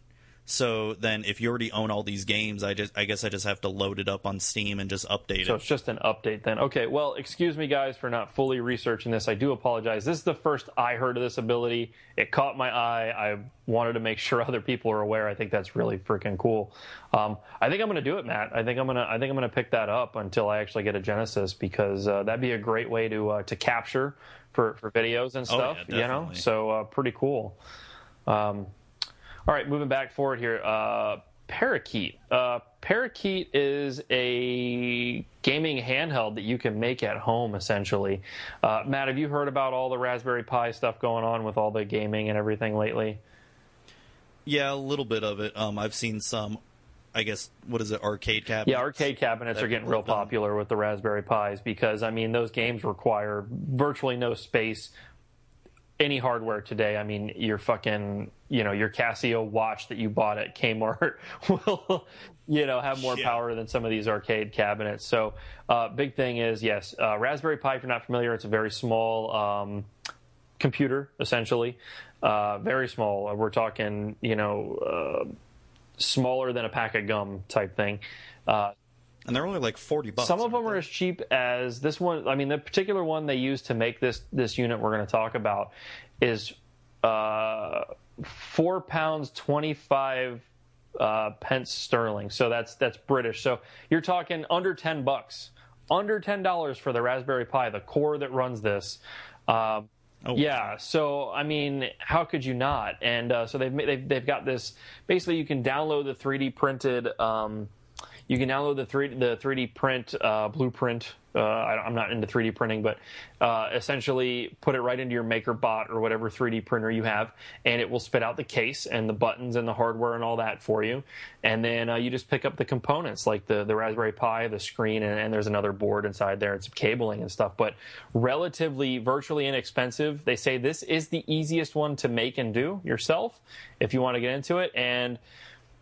So then, if you already own all these games, I just I guess I just have to load it up on Steam and just update So it. So it's just an update then. Okay, well, excuse me, guys, for not fully researching this. I do apologize. This is the first I heard of this ability. It caught my eye. I wanted to make sure other people are aware. I think that's really freaking cool. Um, I think I'm going to do it, Matt. I think I'm going to. I think I'm going to pick that up until I actually get a Genesis because uh, that'd be a great way to uh, to capture for for videos and Oh, stuff. yeah, you know, so uh, pretty cool. Um, all right, moving back forward here. Uh, Parakeet. Uh, Parakeet is a gaming handheld that you can make at home, essentially. Uh, Matt, have you heard about all the Raspberry Pi stuff going on with all the gaming and everything lately? Yeah, a little bit of it. Um, I've seen some. I guess what is it? Arcade cabinets. Yeah, arcade cabinets are getting real popular with the Raspberry Pis because, I mean, those games require virtually no space. Any hardware today, I mean, your fucking, you know, your Casio watch that you bought at Kmart will, you know, have more Yeah. power than some of these arcade cabinets. So, uh, big thing is, yes, uh, Raspberry Pi, if you're not familiar, it's a very small um, computer, essentially. Uh, very small. We're talking, you know, uh, smaller than a pack of gum type thing. Uh, and they're only like forty bucks. some of them are as cheap as this one. I mean, the particular one they use to make this this unit we're going to talk about is uh, four pounds twenty five uh, pence sterling. So that's that's British. So you're talking under ten bucks, under ten dollars for the Raspberry Pi, the core that runs this. Um, Oh, yeah, so I mean, how could you not? And uh, so they've, they've they've got this. Basically, you can download the 3D printed. Um, you can download the three the 3D print uh, blueprint. Uh, I, I'm not into 3D printing, but uh, essentially put it right into your MakerBot or whatever 3D printer you have, and it will spit out the case and the buttons and the hardware and all that for you. And then uh, you just pick up the components like the the Raspberry Pi, the screen, and, and there's another board inside there and some cabling and stuff. But relatively, virtually inexpensive. They say this is the easiest one to make and do yourself if you want to get into it. And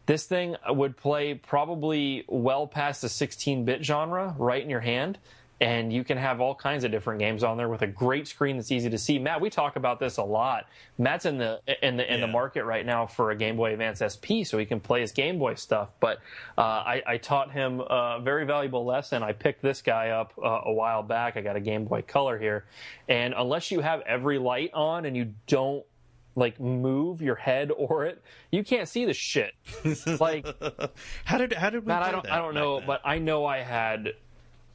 this thing would play probably well past the 16-bit genre right in your hand and you can have all kinds of different games on there with a great screen that's easy to see. Matt, we talk about this a lot. Matt's in the in the in the market right now for a Game Boy Advance SP, so he can play his Game Boy stuff. But uh, I, I taught him a very valuable lesson. I picked this guy up uh, a while back. I got a Game Boy Color here, and unless you have every light on and you don't like move your head or it, you can't see the shit. like How did how did we? Matt, I don't, that I don't know, then? but I know I had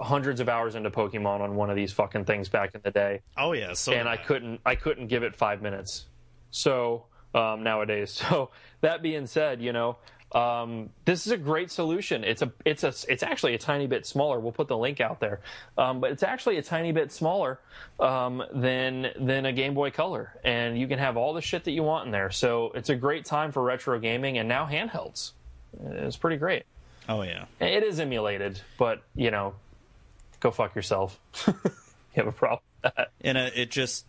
hundreds of hours into Pokemon on one of these fucking things back in the day, oh yeah, so and I couldn't, I couldn't give it five minutes. So um, nowadays, so that being said, you know, um, this is a great solution. It's a, it's a, it's actually a tiny bit smaller. We'll put the link out there, um, but it's actually a tiny bit smaller um, than than a Game Boy Color, and you can have all the shit that you want in there. So it's a great time for retro gaming, and now handhelds. It's pretty great. Oh yeah. It is emulated, but you know, go fuck yourself. you have a problem. with that. and uh, it just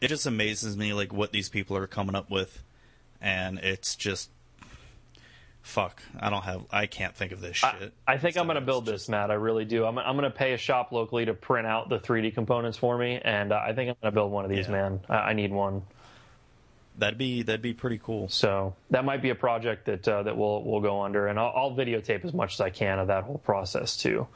it just amazes me like what these people are coming up with and it's just fuck i don't have i can't think of this shit I think I'm going to build just- this, Matt. I really do. I'm, I'm going to pay a shop locally to print out the 3D components for me, and uh, I think I'm going to build one of these, Yeah. man. I, I need one. that'd be that'd be pretty cool So that might be a project that uh, that we'll we'll go under, and I'll, I'll videotape as much as I can of that whole process too.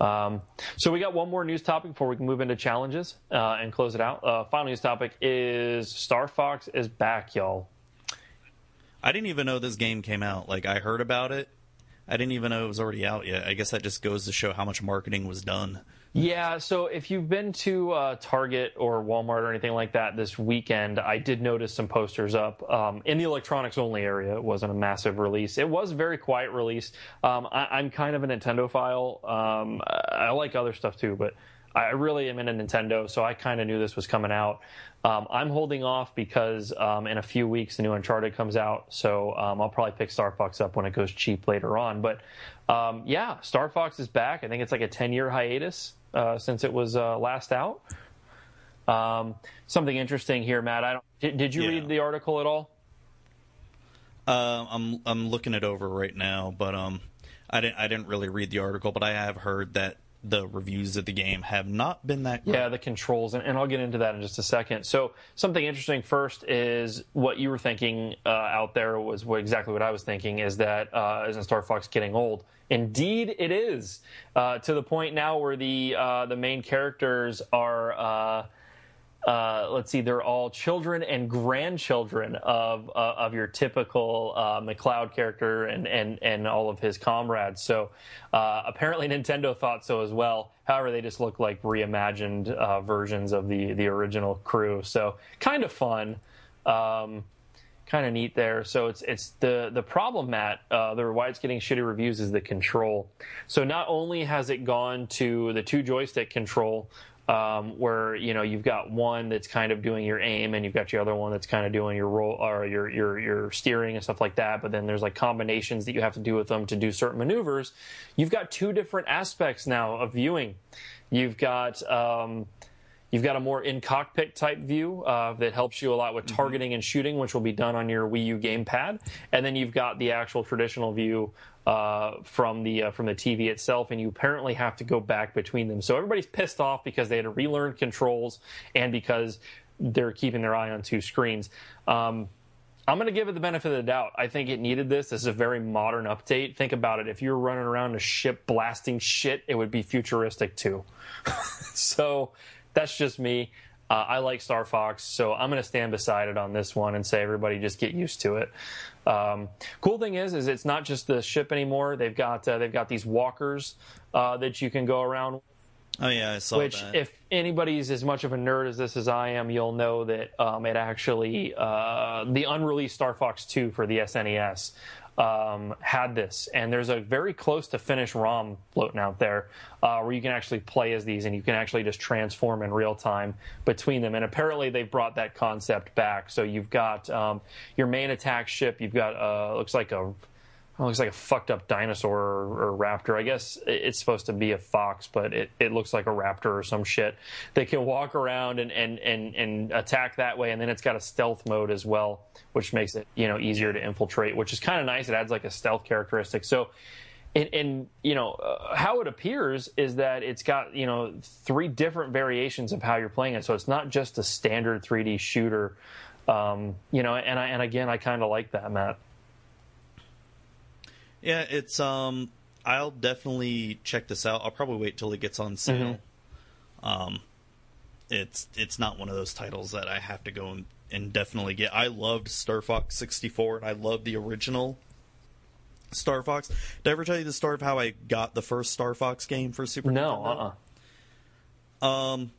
Um, so we got one more news topic before we can move into challenges uh, and close it out. Uh, final news topic is Star Fox is back, y'all. I didn't even know this game came out like i heard about it i didn't even know it was already out yet i guess that just goes to show how much marketing was done Yeah, so if you've been to uh, Target or Walmart or anything like that this weekend, I did notice some posters up um, in the electronics only area. It wasn't a massive release. It was a very quiet release. Um, I, I'm kind of a Nintendo file. Um, I I like other stuff too, but I really am into Nintendo, so I kind of knew this was coming out. Um, I'm holding off because um, in a few weeks the new Uncharted comes out, so um, I'll probably pick Star Fox up when it goes cheap later on. But um, yeah, Star Fox is back. I think it's like a 10 year hiatus uh, since it was uh, last out. Um, something interesting here, Matt. I don't. Did, did you Yeah. read the article at all? um i'm i'm looking it over right now but um i didn't i didn't really read the article but i have heard that the reviews of the game have not been that great. Yeah, the controls, and, and I'll get into that in just a second. So, something interesting first is what you were thinking uh, out there was what, exactly what I was thinking is that uh, isn't Star Fox getting old? Indeed, it is uh, to the point now where the uh, the main characters are uh, let's see, they're all children and grandchildren of uh, of your typical uh, McCloud character and, and and all of his comrades. So uh, apparently Nintendo thought so as well. However, they just look like reimagined uh, versions of the the original crew. So kind of fun. Um, kind of neat there. So it's it's the the problem, Matt. Uh, the why it's getting shitty reviews is the control. So not only has it gone to the two joystick control, um, where you know you've got one that's kind of doing your aim and you've got your other one that's kind of doing your roll or your your your steering and stuff like that. But then there's like combinations that you have to do with them to do certain maneuvers. You've got two different aspects now of viewing. You've got um, You've got a more in cockpit type view uh, that helps you a lot with targeting and shooting, which will be done on your Wii U gamepad. And then you've got the actual traditional view uh, from the uh, from the TV itself, and you apparently have to go back between them. So everybody's pissed off because they had to relearn controls and because they're keeping their eye on two screens. Um, I'm going to give it the benefit of the doubt. I think it needed this. This is a very modern update. Think about it. If you were running around a ship blasting shit, it would be futuristic too. so that's just me. Uh, I like Star Fox, so I'm going to stand beside it on this one and say everybody just get used to it. Um, cool thing is, is it's not just the ship anymore. They've got uh, they've got these walkers uh, that you can go around. Oh yeah, I saw Which, that. if anybody's as much of a nerd as this as I am, you'll know that um, it actually uh, the unreleased Star Fox 2 for the SNES um, had this, and there's a very close to finish ROM floating out there uh, where you can actually play as these, and you can actually just transform in real time between them. And apparently, they've brought that concept back. So you've got um, your main attack ship. You've got uh, looks like a it looks like a fucked up dinosaur or, or, raptor. I guess it's supposed to be a fox, but it, it looks like a raptor or some shit. They can walk around and, and, and, and attack that way, and then it's got a stealth mode as well, which makes it you know easier to infiltrate, which is kind of nice. It adds like a stealth characteristic. So, and, and you know uh, how it appears is that it's got you know three different variations of how you're playing it. So it's not just a standard 3D shooter. Um, you know, and I, and again, I kind of like that, Matt. Yeah, it's um I'll definitely check this out. I'll probably wait till it gets on sale. Mm-hmm. Um it's it's not one of those titles that I have to go and, and definitely get. I loved Star Fox 64 and I loved the original Star Fox. Did I ever tell you the story of how I got the first Star Fox game for Super No, Nintendo? uh-uh. Um,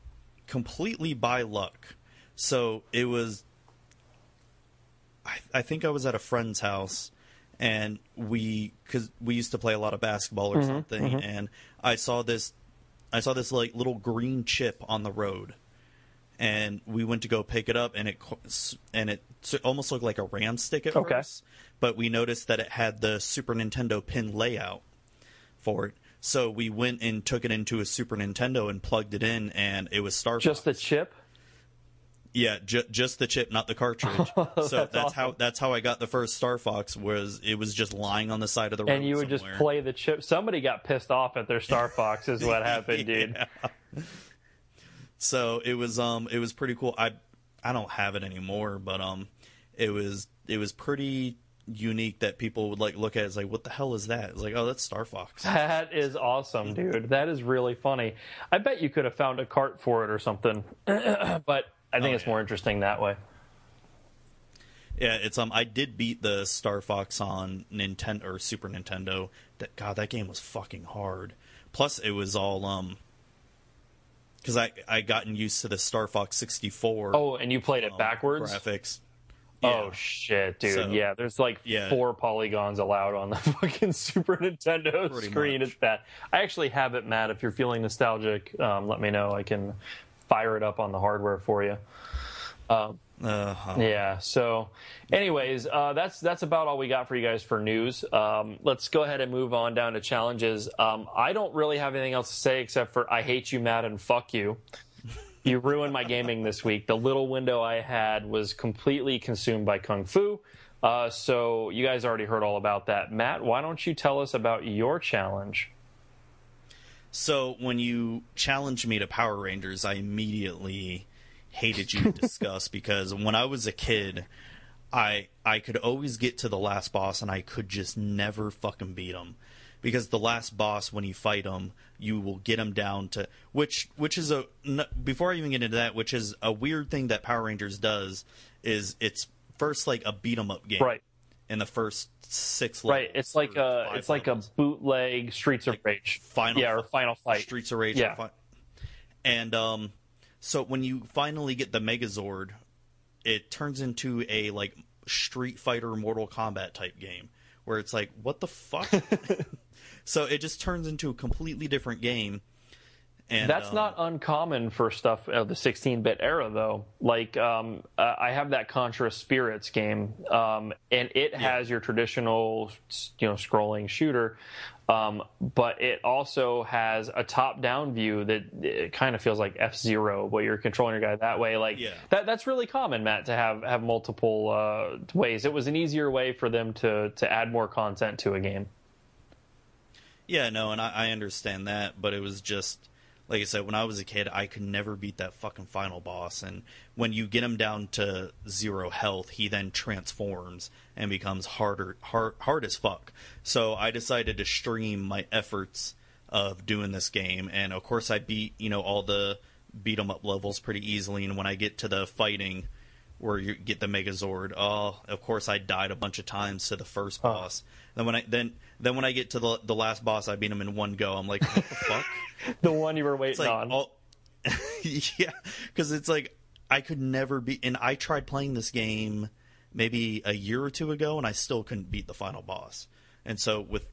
completely by luck. So it was. I, I think I was at a friend's house, and we because we used to play a lot of basketball or mm-hmm, something, mm-hmm. and I saw this, I saw this like little green chip on the road, and we went to go pick it up, and it and it almost looked like a RAM stick at Okay. first, but we noticed that it had the Super Nintendo pin layout for it. So we went and took it into a Super Nintendo and plugged it in, and it was Star Just the chip. Yeah, ju- just the chip, not the cartridge. so that's, how awesome. that's how I got the first Star Fox. Was it was just lying on the side of the road, and you would just play the chip. Somebody got pissed off at their Star Fox, is what happened, dude. Yeah. So it was um it was pretty cool. I I don't have it anymore, but um it was it was pretty unique that people would like look at it as like what the hell is that? It's like oh that's Star Fox. That is awesome, dude. That is really funny. I bet you could have found a cart for it or something, but I think Oh, it's yeah. more interesting that way. Yeah, it's um I did beat the Star Fox on Nintendo or Super Nintendo. That God, that game was fucking hard. Plus it was all um because I I gotten used to the Star Fox 64 Oh, and you played it um, backwards? graphics. Oh shit, dude! So- yeah, there's like Yeah. four polygons allowed on the fucking Super Nintendo Pretty screen. much. It's bad. I actually have it, Matt. If you're feeling nostalgic, um, let me know. I can fire it up on the hardware for you. Um, Uh, yeah. So, anyways, uh, that's that's about all we got for you guys for news. Um, let's go ahead and move on down to challenges. Um, I don't really have anything else to say except for I hate you, Matt, and fuck you. You ruined my gaming this week. The little window I had was completely consumed by Kung Fu. Uh, so you guys already heard all about that. Matt, why don't you tell us about your challenge? So when you challenged me to Power Rangers, I immediately hated you to discuss because when I was a kid, I I could always get to the last boss and I could just never fucking beat him because the last boss when you fight him you will get him down to which which is a before I even get into that which is a weird thing that Power Rangers does is it's first like a beat 'em up game. Right in the first six right it's like a it's like a bootleg Streets of like Rage final yeah or Final Fight Streets of Rage yeah. and um so when you finally get the Megazord it turns into a like Street Fighter Mortal Kombat type game where it's like what the fuck So it just turns into a completely different game. And, That's um, not uncommon for stuff of the 16-bit era, though. Like um, I have that Contra Spirits game, um, and it yeah. has your traditional, you know, scrolling shooter, um, but it also has a top-down view that kind of feels like F Zero, where you're controlling your guy that way. Like yeah. that, that's really common, Matt, to have have multiple uh, ways. It was an easier way for them to to add more content to a game. Yeah, no, and I, I understand that, but it was just like I said, when I was a kid, I could never beat that fucking final boss. And when you get him down to zero health, he then transforms and becomes harder, hard, hard as fuck. So I decided to stream my efforts of doing this game, and of course, I beat you know all the beat 'em up levels pretty easily. And when I get to the fighting, where you get the Megazord, oh, of course, I died a bunch of times to the first boss. Then when I then then when I get to the the last boss, I beat him in one go. I'm like, what the fuck? the one you were waiting like, on. All, yeah, because it's like I could never be. And I tried playing this game maybe a year or two ago, and I still couldn't beat the final boss. And so with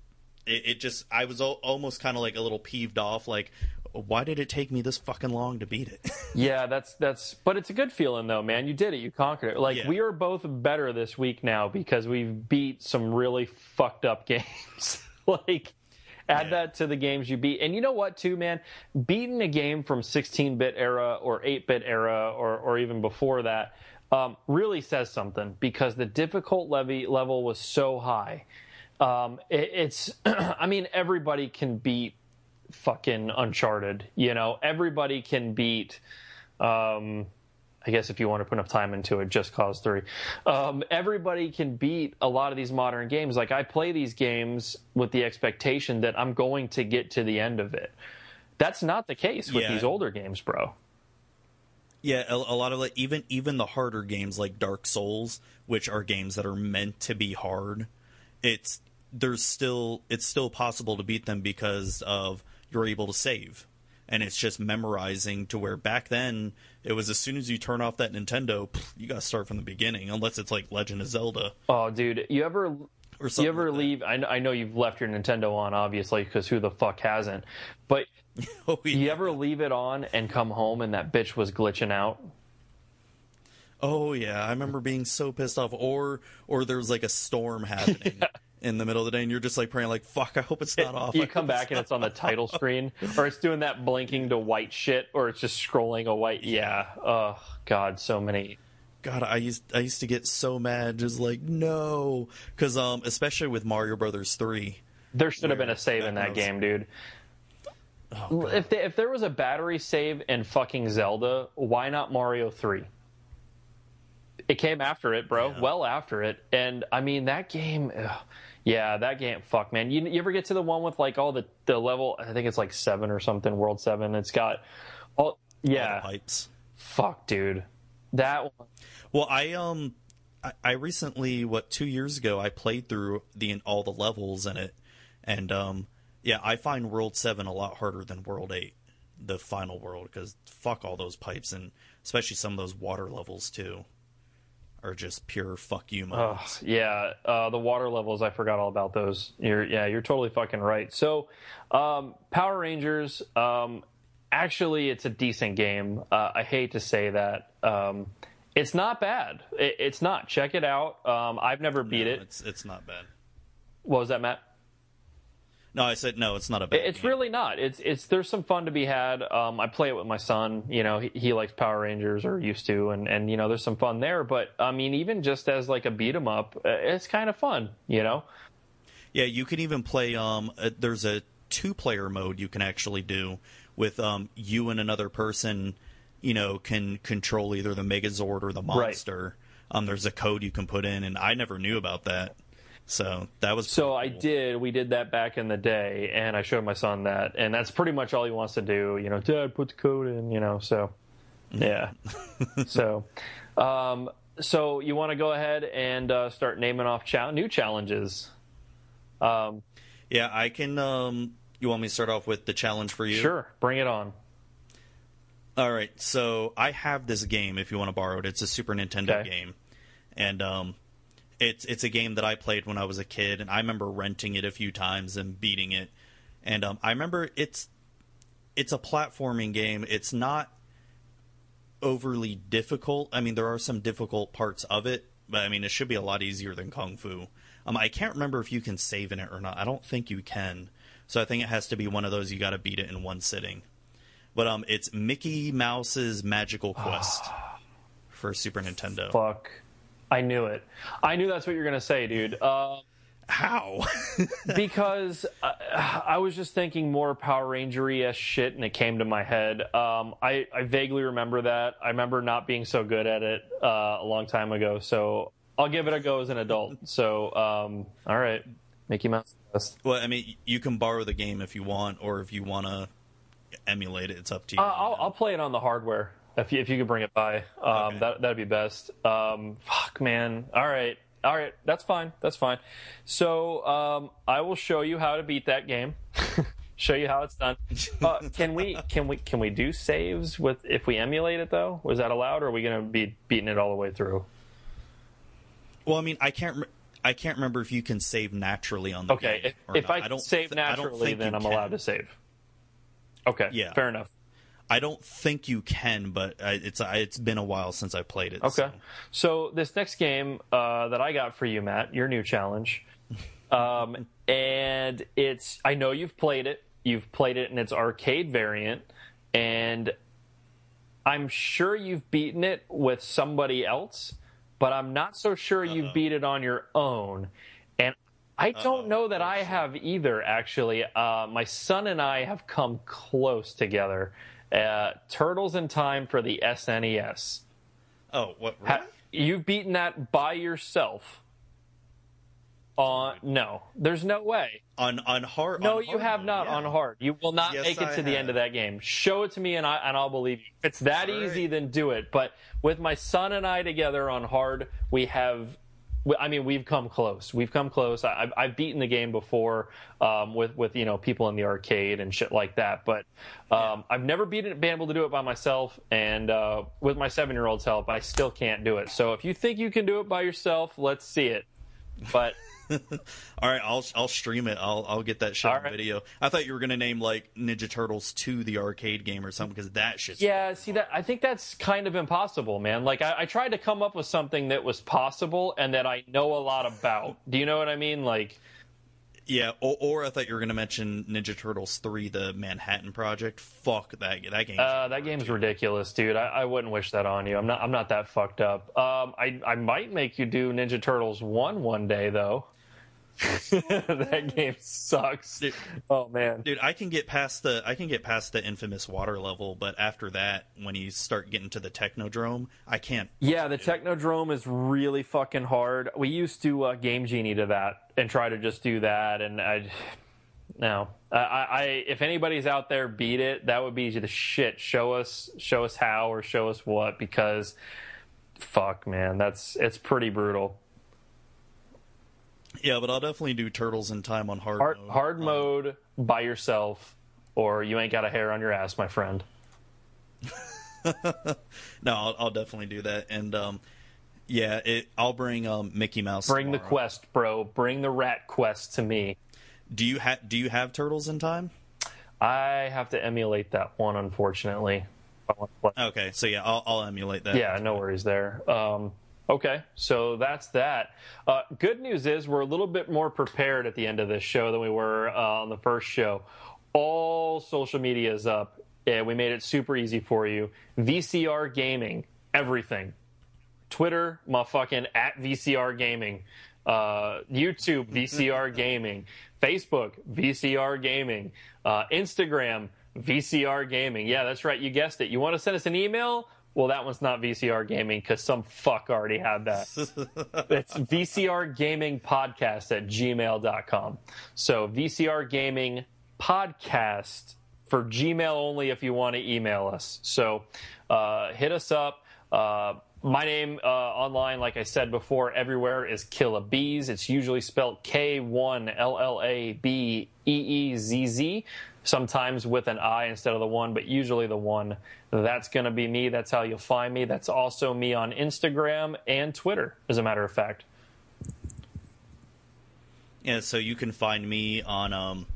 it, it just, I was almost kind of like a little peeved off. Like, why did it take me this fucking long to beat it? yeah, that's that's but it's a good feeling though, man. You did it. You conquered it. Like yeah. we are both better this week now because we've beat some really fucked up games. like add yeah. that to the games you beat. And you know what too, man? Beating a game from 16-bit era or 8-bit era or or even before that um, really says something because the difficult levy level was so high. Um, it, it's, I mean, everybody can beat fucking Uncharted. You know, everybody can beat. Um, I guess if you want to put enough time into it, Just Cause Three. Um, everybody can beat a lot of these modern games. Like I play these games with the expectation that I'm going to get to the end of it. That's not the case with yeah. these older games, bro. Yeah, a, a, lot of like even even the harder games like Dark Souls, which are games that are meant to be hard, it's there's still it's still possible to beat them because of you're able to save. And it's just memorizing to where back then it was as soon as you turn off that Nintendo, you got to start from the beginning, unless it's like Legend of Zelda. Oh, dude, you ever you ever like leave? I, I, know you've left your Nintendo on, obviously, because who the fuck hasn't? But oh, yeah. you ever leave it on and come home and that bitch was glitching out? Oh yeah, I remember being so pissed off. Or or there was like a storm happening. yeah in the middle of the day and you're just like praying like fuck i hope it's not off. you come back and it's on the title screen or it's doing that blinking to white shit or it's just scrolling a white yeah. oh god so many. God i used i used to get so mad just like no. Because um especially with mario brothers 3 there should have been a save in that game dude. Oh, if they, if there was a battery save in fucking zelda why not mario 3 it came after it, bro. Yeah. Well after it, and I mean that game. Ugh, yeah, that game. Fuck, man. You, you ever get to the one with like all the the level? I think it's like seven or something. World seven. It's got all. Yeah. All pipes. Fuck, dude. That one. Well, I um, I, I recently what two years ago I played through the all the levels in it, and um, yeah, I find World seven a lot harder than World eight, the final world, because fuck all those pipes and especially some of those water levels too are just pure fuck you moments. Oh, yeah, uh, the water levels. I forgot all about those. You're yeah, you're totally fucking right. So, um, Power Rangers. Um, actually, it's a decent game. Uh, I hate to say that. Um, it's not bad. It, it's not. Check it out. Um, I've never beat no, it. It's it's not bad. What was that, Matt? No, I said no. It's not a bad. It's game. really not. It's it's there's some fun to be had. Um, I play it with my son. You know, he, he, likes Power Rangers or used to, and and you know, there's some fun there. But I mean, even just as like a beat 'em up, uh, it's kind of fun. You know. Yeah, you can even play. Um, uh, there's a two player mode you can actually do with um, you and another person. You know, can control either the Megazord or the monster. Um, there's a code you can put in, and I never knew about that. So that was So pretty I did. We did that back in the day, and I showed my son that, and that's pretty much all he wants to do. You know, Dad, put the code in. You know, so yeah. so, um, so you want to go ahead and uh, start naming off cha- new challenges? Um, Yeah, I can. Um, you want me to start off with the challenge for you? sure, bring it on. All right, so I have this game. If you want to borrow it, it's a Super Nintendo Okay. game, and um, it's it's a game that I played when I was a kid, and I remember renting it a few times and beating it. And um, I remember it's it's a platforming game. It's not overly difficult. I mean, there are some difficult parts of it, but I mean, it should be a lot easier than Kung Fu. Um, I can't remember if you can save in it or not. I don't think you can. So I think it has to be one of those you got to beat it in one sitting. But um, it's Mickey Mouse's Magical Quest for Super Nintendo. Fuck, I knew it. I knew that's what you're gonna say, dude. Uh, How? because I, I was just thinking more Power Rangery as shit, and it came to my head. Um, I, I vaguely remember that. I remember not being so good at it uh, a long time ago. So I'll give it a go as an adult. So um, all right, Mickey Mouse. Well, I mean, you can borrow the game if you want, or if you want to emulate it, it's up to you. Uh, I'll, I'll play it on the hardware if you, if you could bring it by. Um, Okay. That that'd be best. Um, fuck, man. All right, all right. That's fine. That's fine. So um, I will show you how to beat that game. show you how it's done. Uh, can we can we can we do saves with if we emulate it though? Was that allowed, or are we going to be beating it all the way through? well, I mean, I can't. I can't remember if you can save naturally on the Okay, game if, or if not. I, don't save th- I don't naturally, then I'm allowed to save. Okay, Yeah. fair enough. I don't think you can, but I, it's it's been a while since I played it. Okay. so- So this next game uh, that I got for you, Matt, your new challenge, um, and it's I know you've played it. You've played it in its arcade variant, and I'm sure you've beaten it with somebody else, but I'm not so sure you've beat it on your own. And I don't know that I have either. Actually, uh, my son and I have come close together. Uh, Turtles in Time for the SNES. Oh, what? Ha- you've beaten that by yourself. On no, there's no way. on on hard? No, on you hard have mode, not yeah. on hard. You will not Yes, make it I to the end of that game. Show it to me, and I and I'll believe you. If it's that All right. easy, then do it. But with my son and I together on hard, we have. I mean, we've come close. We've come close. I, I've, I've beaten the game before um, with with you know people in the arcade and shit like that. But um, I've never beaten been able to do it by myself. And uh, with my seven year old's help, I still can't do it. So if you think you can do it by yourself, let's see it. But All right, I'll I'll stream it. I'll I'll get that shit on right. video. I thought you were gonna name like Ninja Turtles 2 the arcade game or something because that shit's Yeah, see that I think that's kind of impossible, man. Like I, I tried to come up with something that was possible and that I know a lot about. Do you know what I mean? Like yeah. Or, or I thought you were gonna mention Ninja Turtles 3 the Manhattan Project. Fuck that that game. uh, that game's ridiculous, dude. I, I wouldn't wish that on you. I'm not I'm not that fucked up. Um, I I might make you do Ninja Turtles one one day though. that game sucks. Dude. Oh man. Dude, I can get past the I can get past the infamous water level, but after that, when you start getting to the Technodrome, I can't. Yeah, the Technodrome is really fucking hard. We used to uh, Game Genie to that and try to just do that, and I, no, I, I, if anybody's out there, beat it. That would be the shit. Show us, show us how, or show us what, because, fuck, man, that's it's pretty brutal. Yeah, but I'll definitely do Turtles in Time on hard Hard, mode. hard Um, mode by yourself, or you ain't got a hair on your ass, my friend. No, I'll, I'll definitely do that. And um, yeah, it. I'll bring um, Mickey Mouse. Bring the quest, bro. Bring the rat quest to me. Do you have Do you have Turtles in Time? I have to emulate that one, unfortunately. if I want to play. Okay, so yeah, I'll, I'll emulate that. Yeah, no worries there. Um, okay, so that's that. Uh, good news is we're a little bit more prepared at the end of this show than we were uh, on the first show. All social media is up. and we made it super easy for you. VCR gaming, everything. Twitter, my fucking at VCR gaming. uh, YouTube VCR Gaming, Facebook VCR Gaming, uh, Instagram VCR Gaming. Yeah, that's right. You guessed it. You want to send us an email? Well, that one's not VCR Gaming because some fuck already had that. it's VCR Gaming Podcast at gmail.com. So VCR Gaming Podcast for Gmail only if you want to email us. So uh, hit us up. Uh, my name uh, online, like I said before, everywhere is Killa Beez. It's usually spelled K one L L A B E E Z Z sometimes with an I instead of the one, but usually the one. That's going to be me. That's how you'll find me. That's also me on Instagram and Twitter, as a matter of fact. Yeah, so you can find me on um,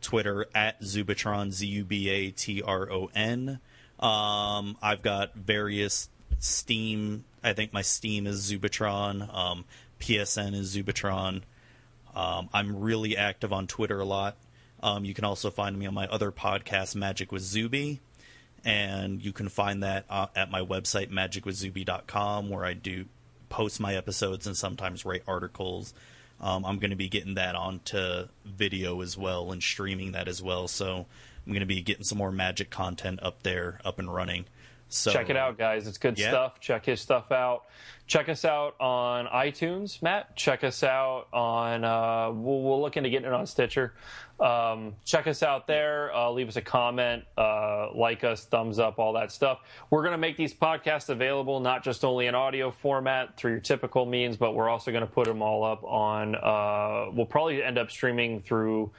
Twitter at Zubatron, Z U B A T R O N. Um, I've got various Steam. I think my Steam is Zubatron. Um, PSN is Zubatron. Um, I'm really active on Twitter a lot. Um, you can also find me on my other podcast, Magic with Zuby, and you can find that uh, at my website, magicwithzuby.com, where I do post my episodes and sometimes write articles. Um, I'm going to be getting that onto video as well and streaming that as well. So I'm going to be getting some more magic content up there, up and running. So check it out, guys. It's good yeah. stuff. Check his stuff out. Check us out on iTunes, Matt. Check us out on. Uh, we'll, we'll look into getting it on Stitcher. Um, check us out there. Uh, leave us a comment, uh, like us, thumbs up, all that stuff. We're going to make these podcasts available not just only in audio format through your typical means, but we're also going to put them all up on. Uh, we'll probably end up streaming through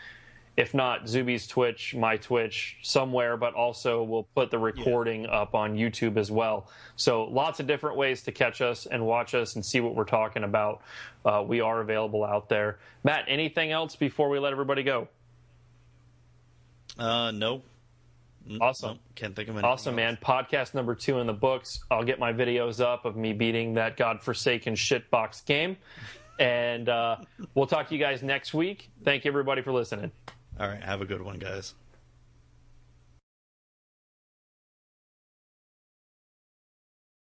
if not Zuby's Twitch, my Twitch, somewhere, but also we'll put the recording yeah. up on YouTube as well. So lots of different ways to catch us and watch us and see what we're talking about. Uh, we are available out there. Matt, anything else before we let everybody go? Uh, no. Mm, awesome. No, can't think of anything. Awesome, else. man. Podcast number two in the books. I'll get my videos up of me beating that godforsaken shitbox game. And uh, we'll talk to you guys next week. Thank you, everybody, for listening. All right. Have a good one, guys.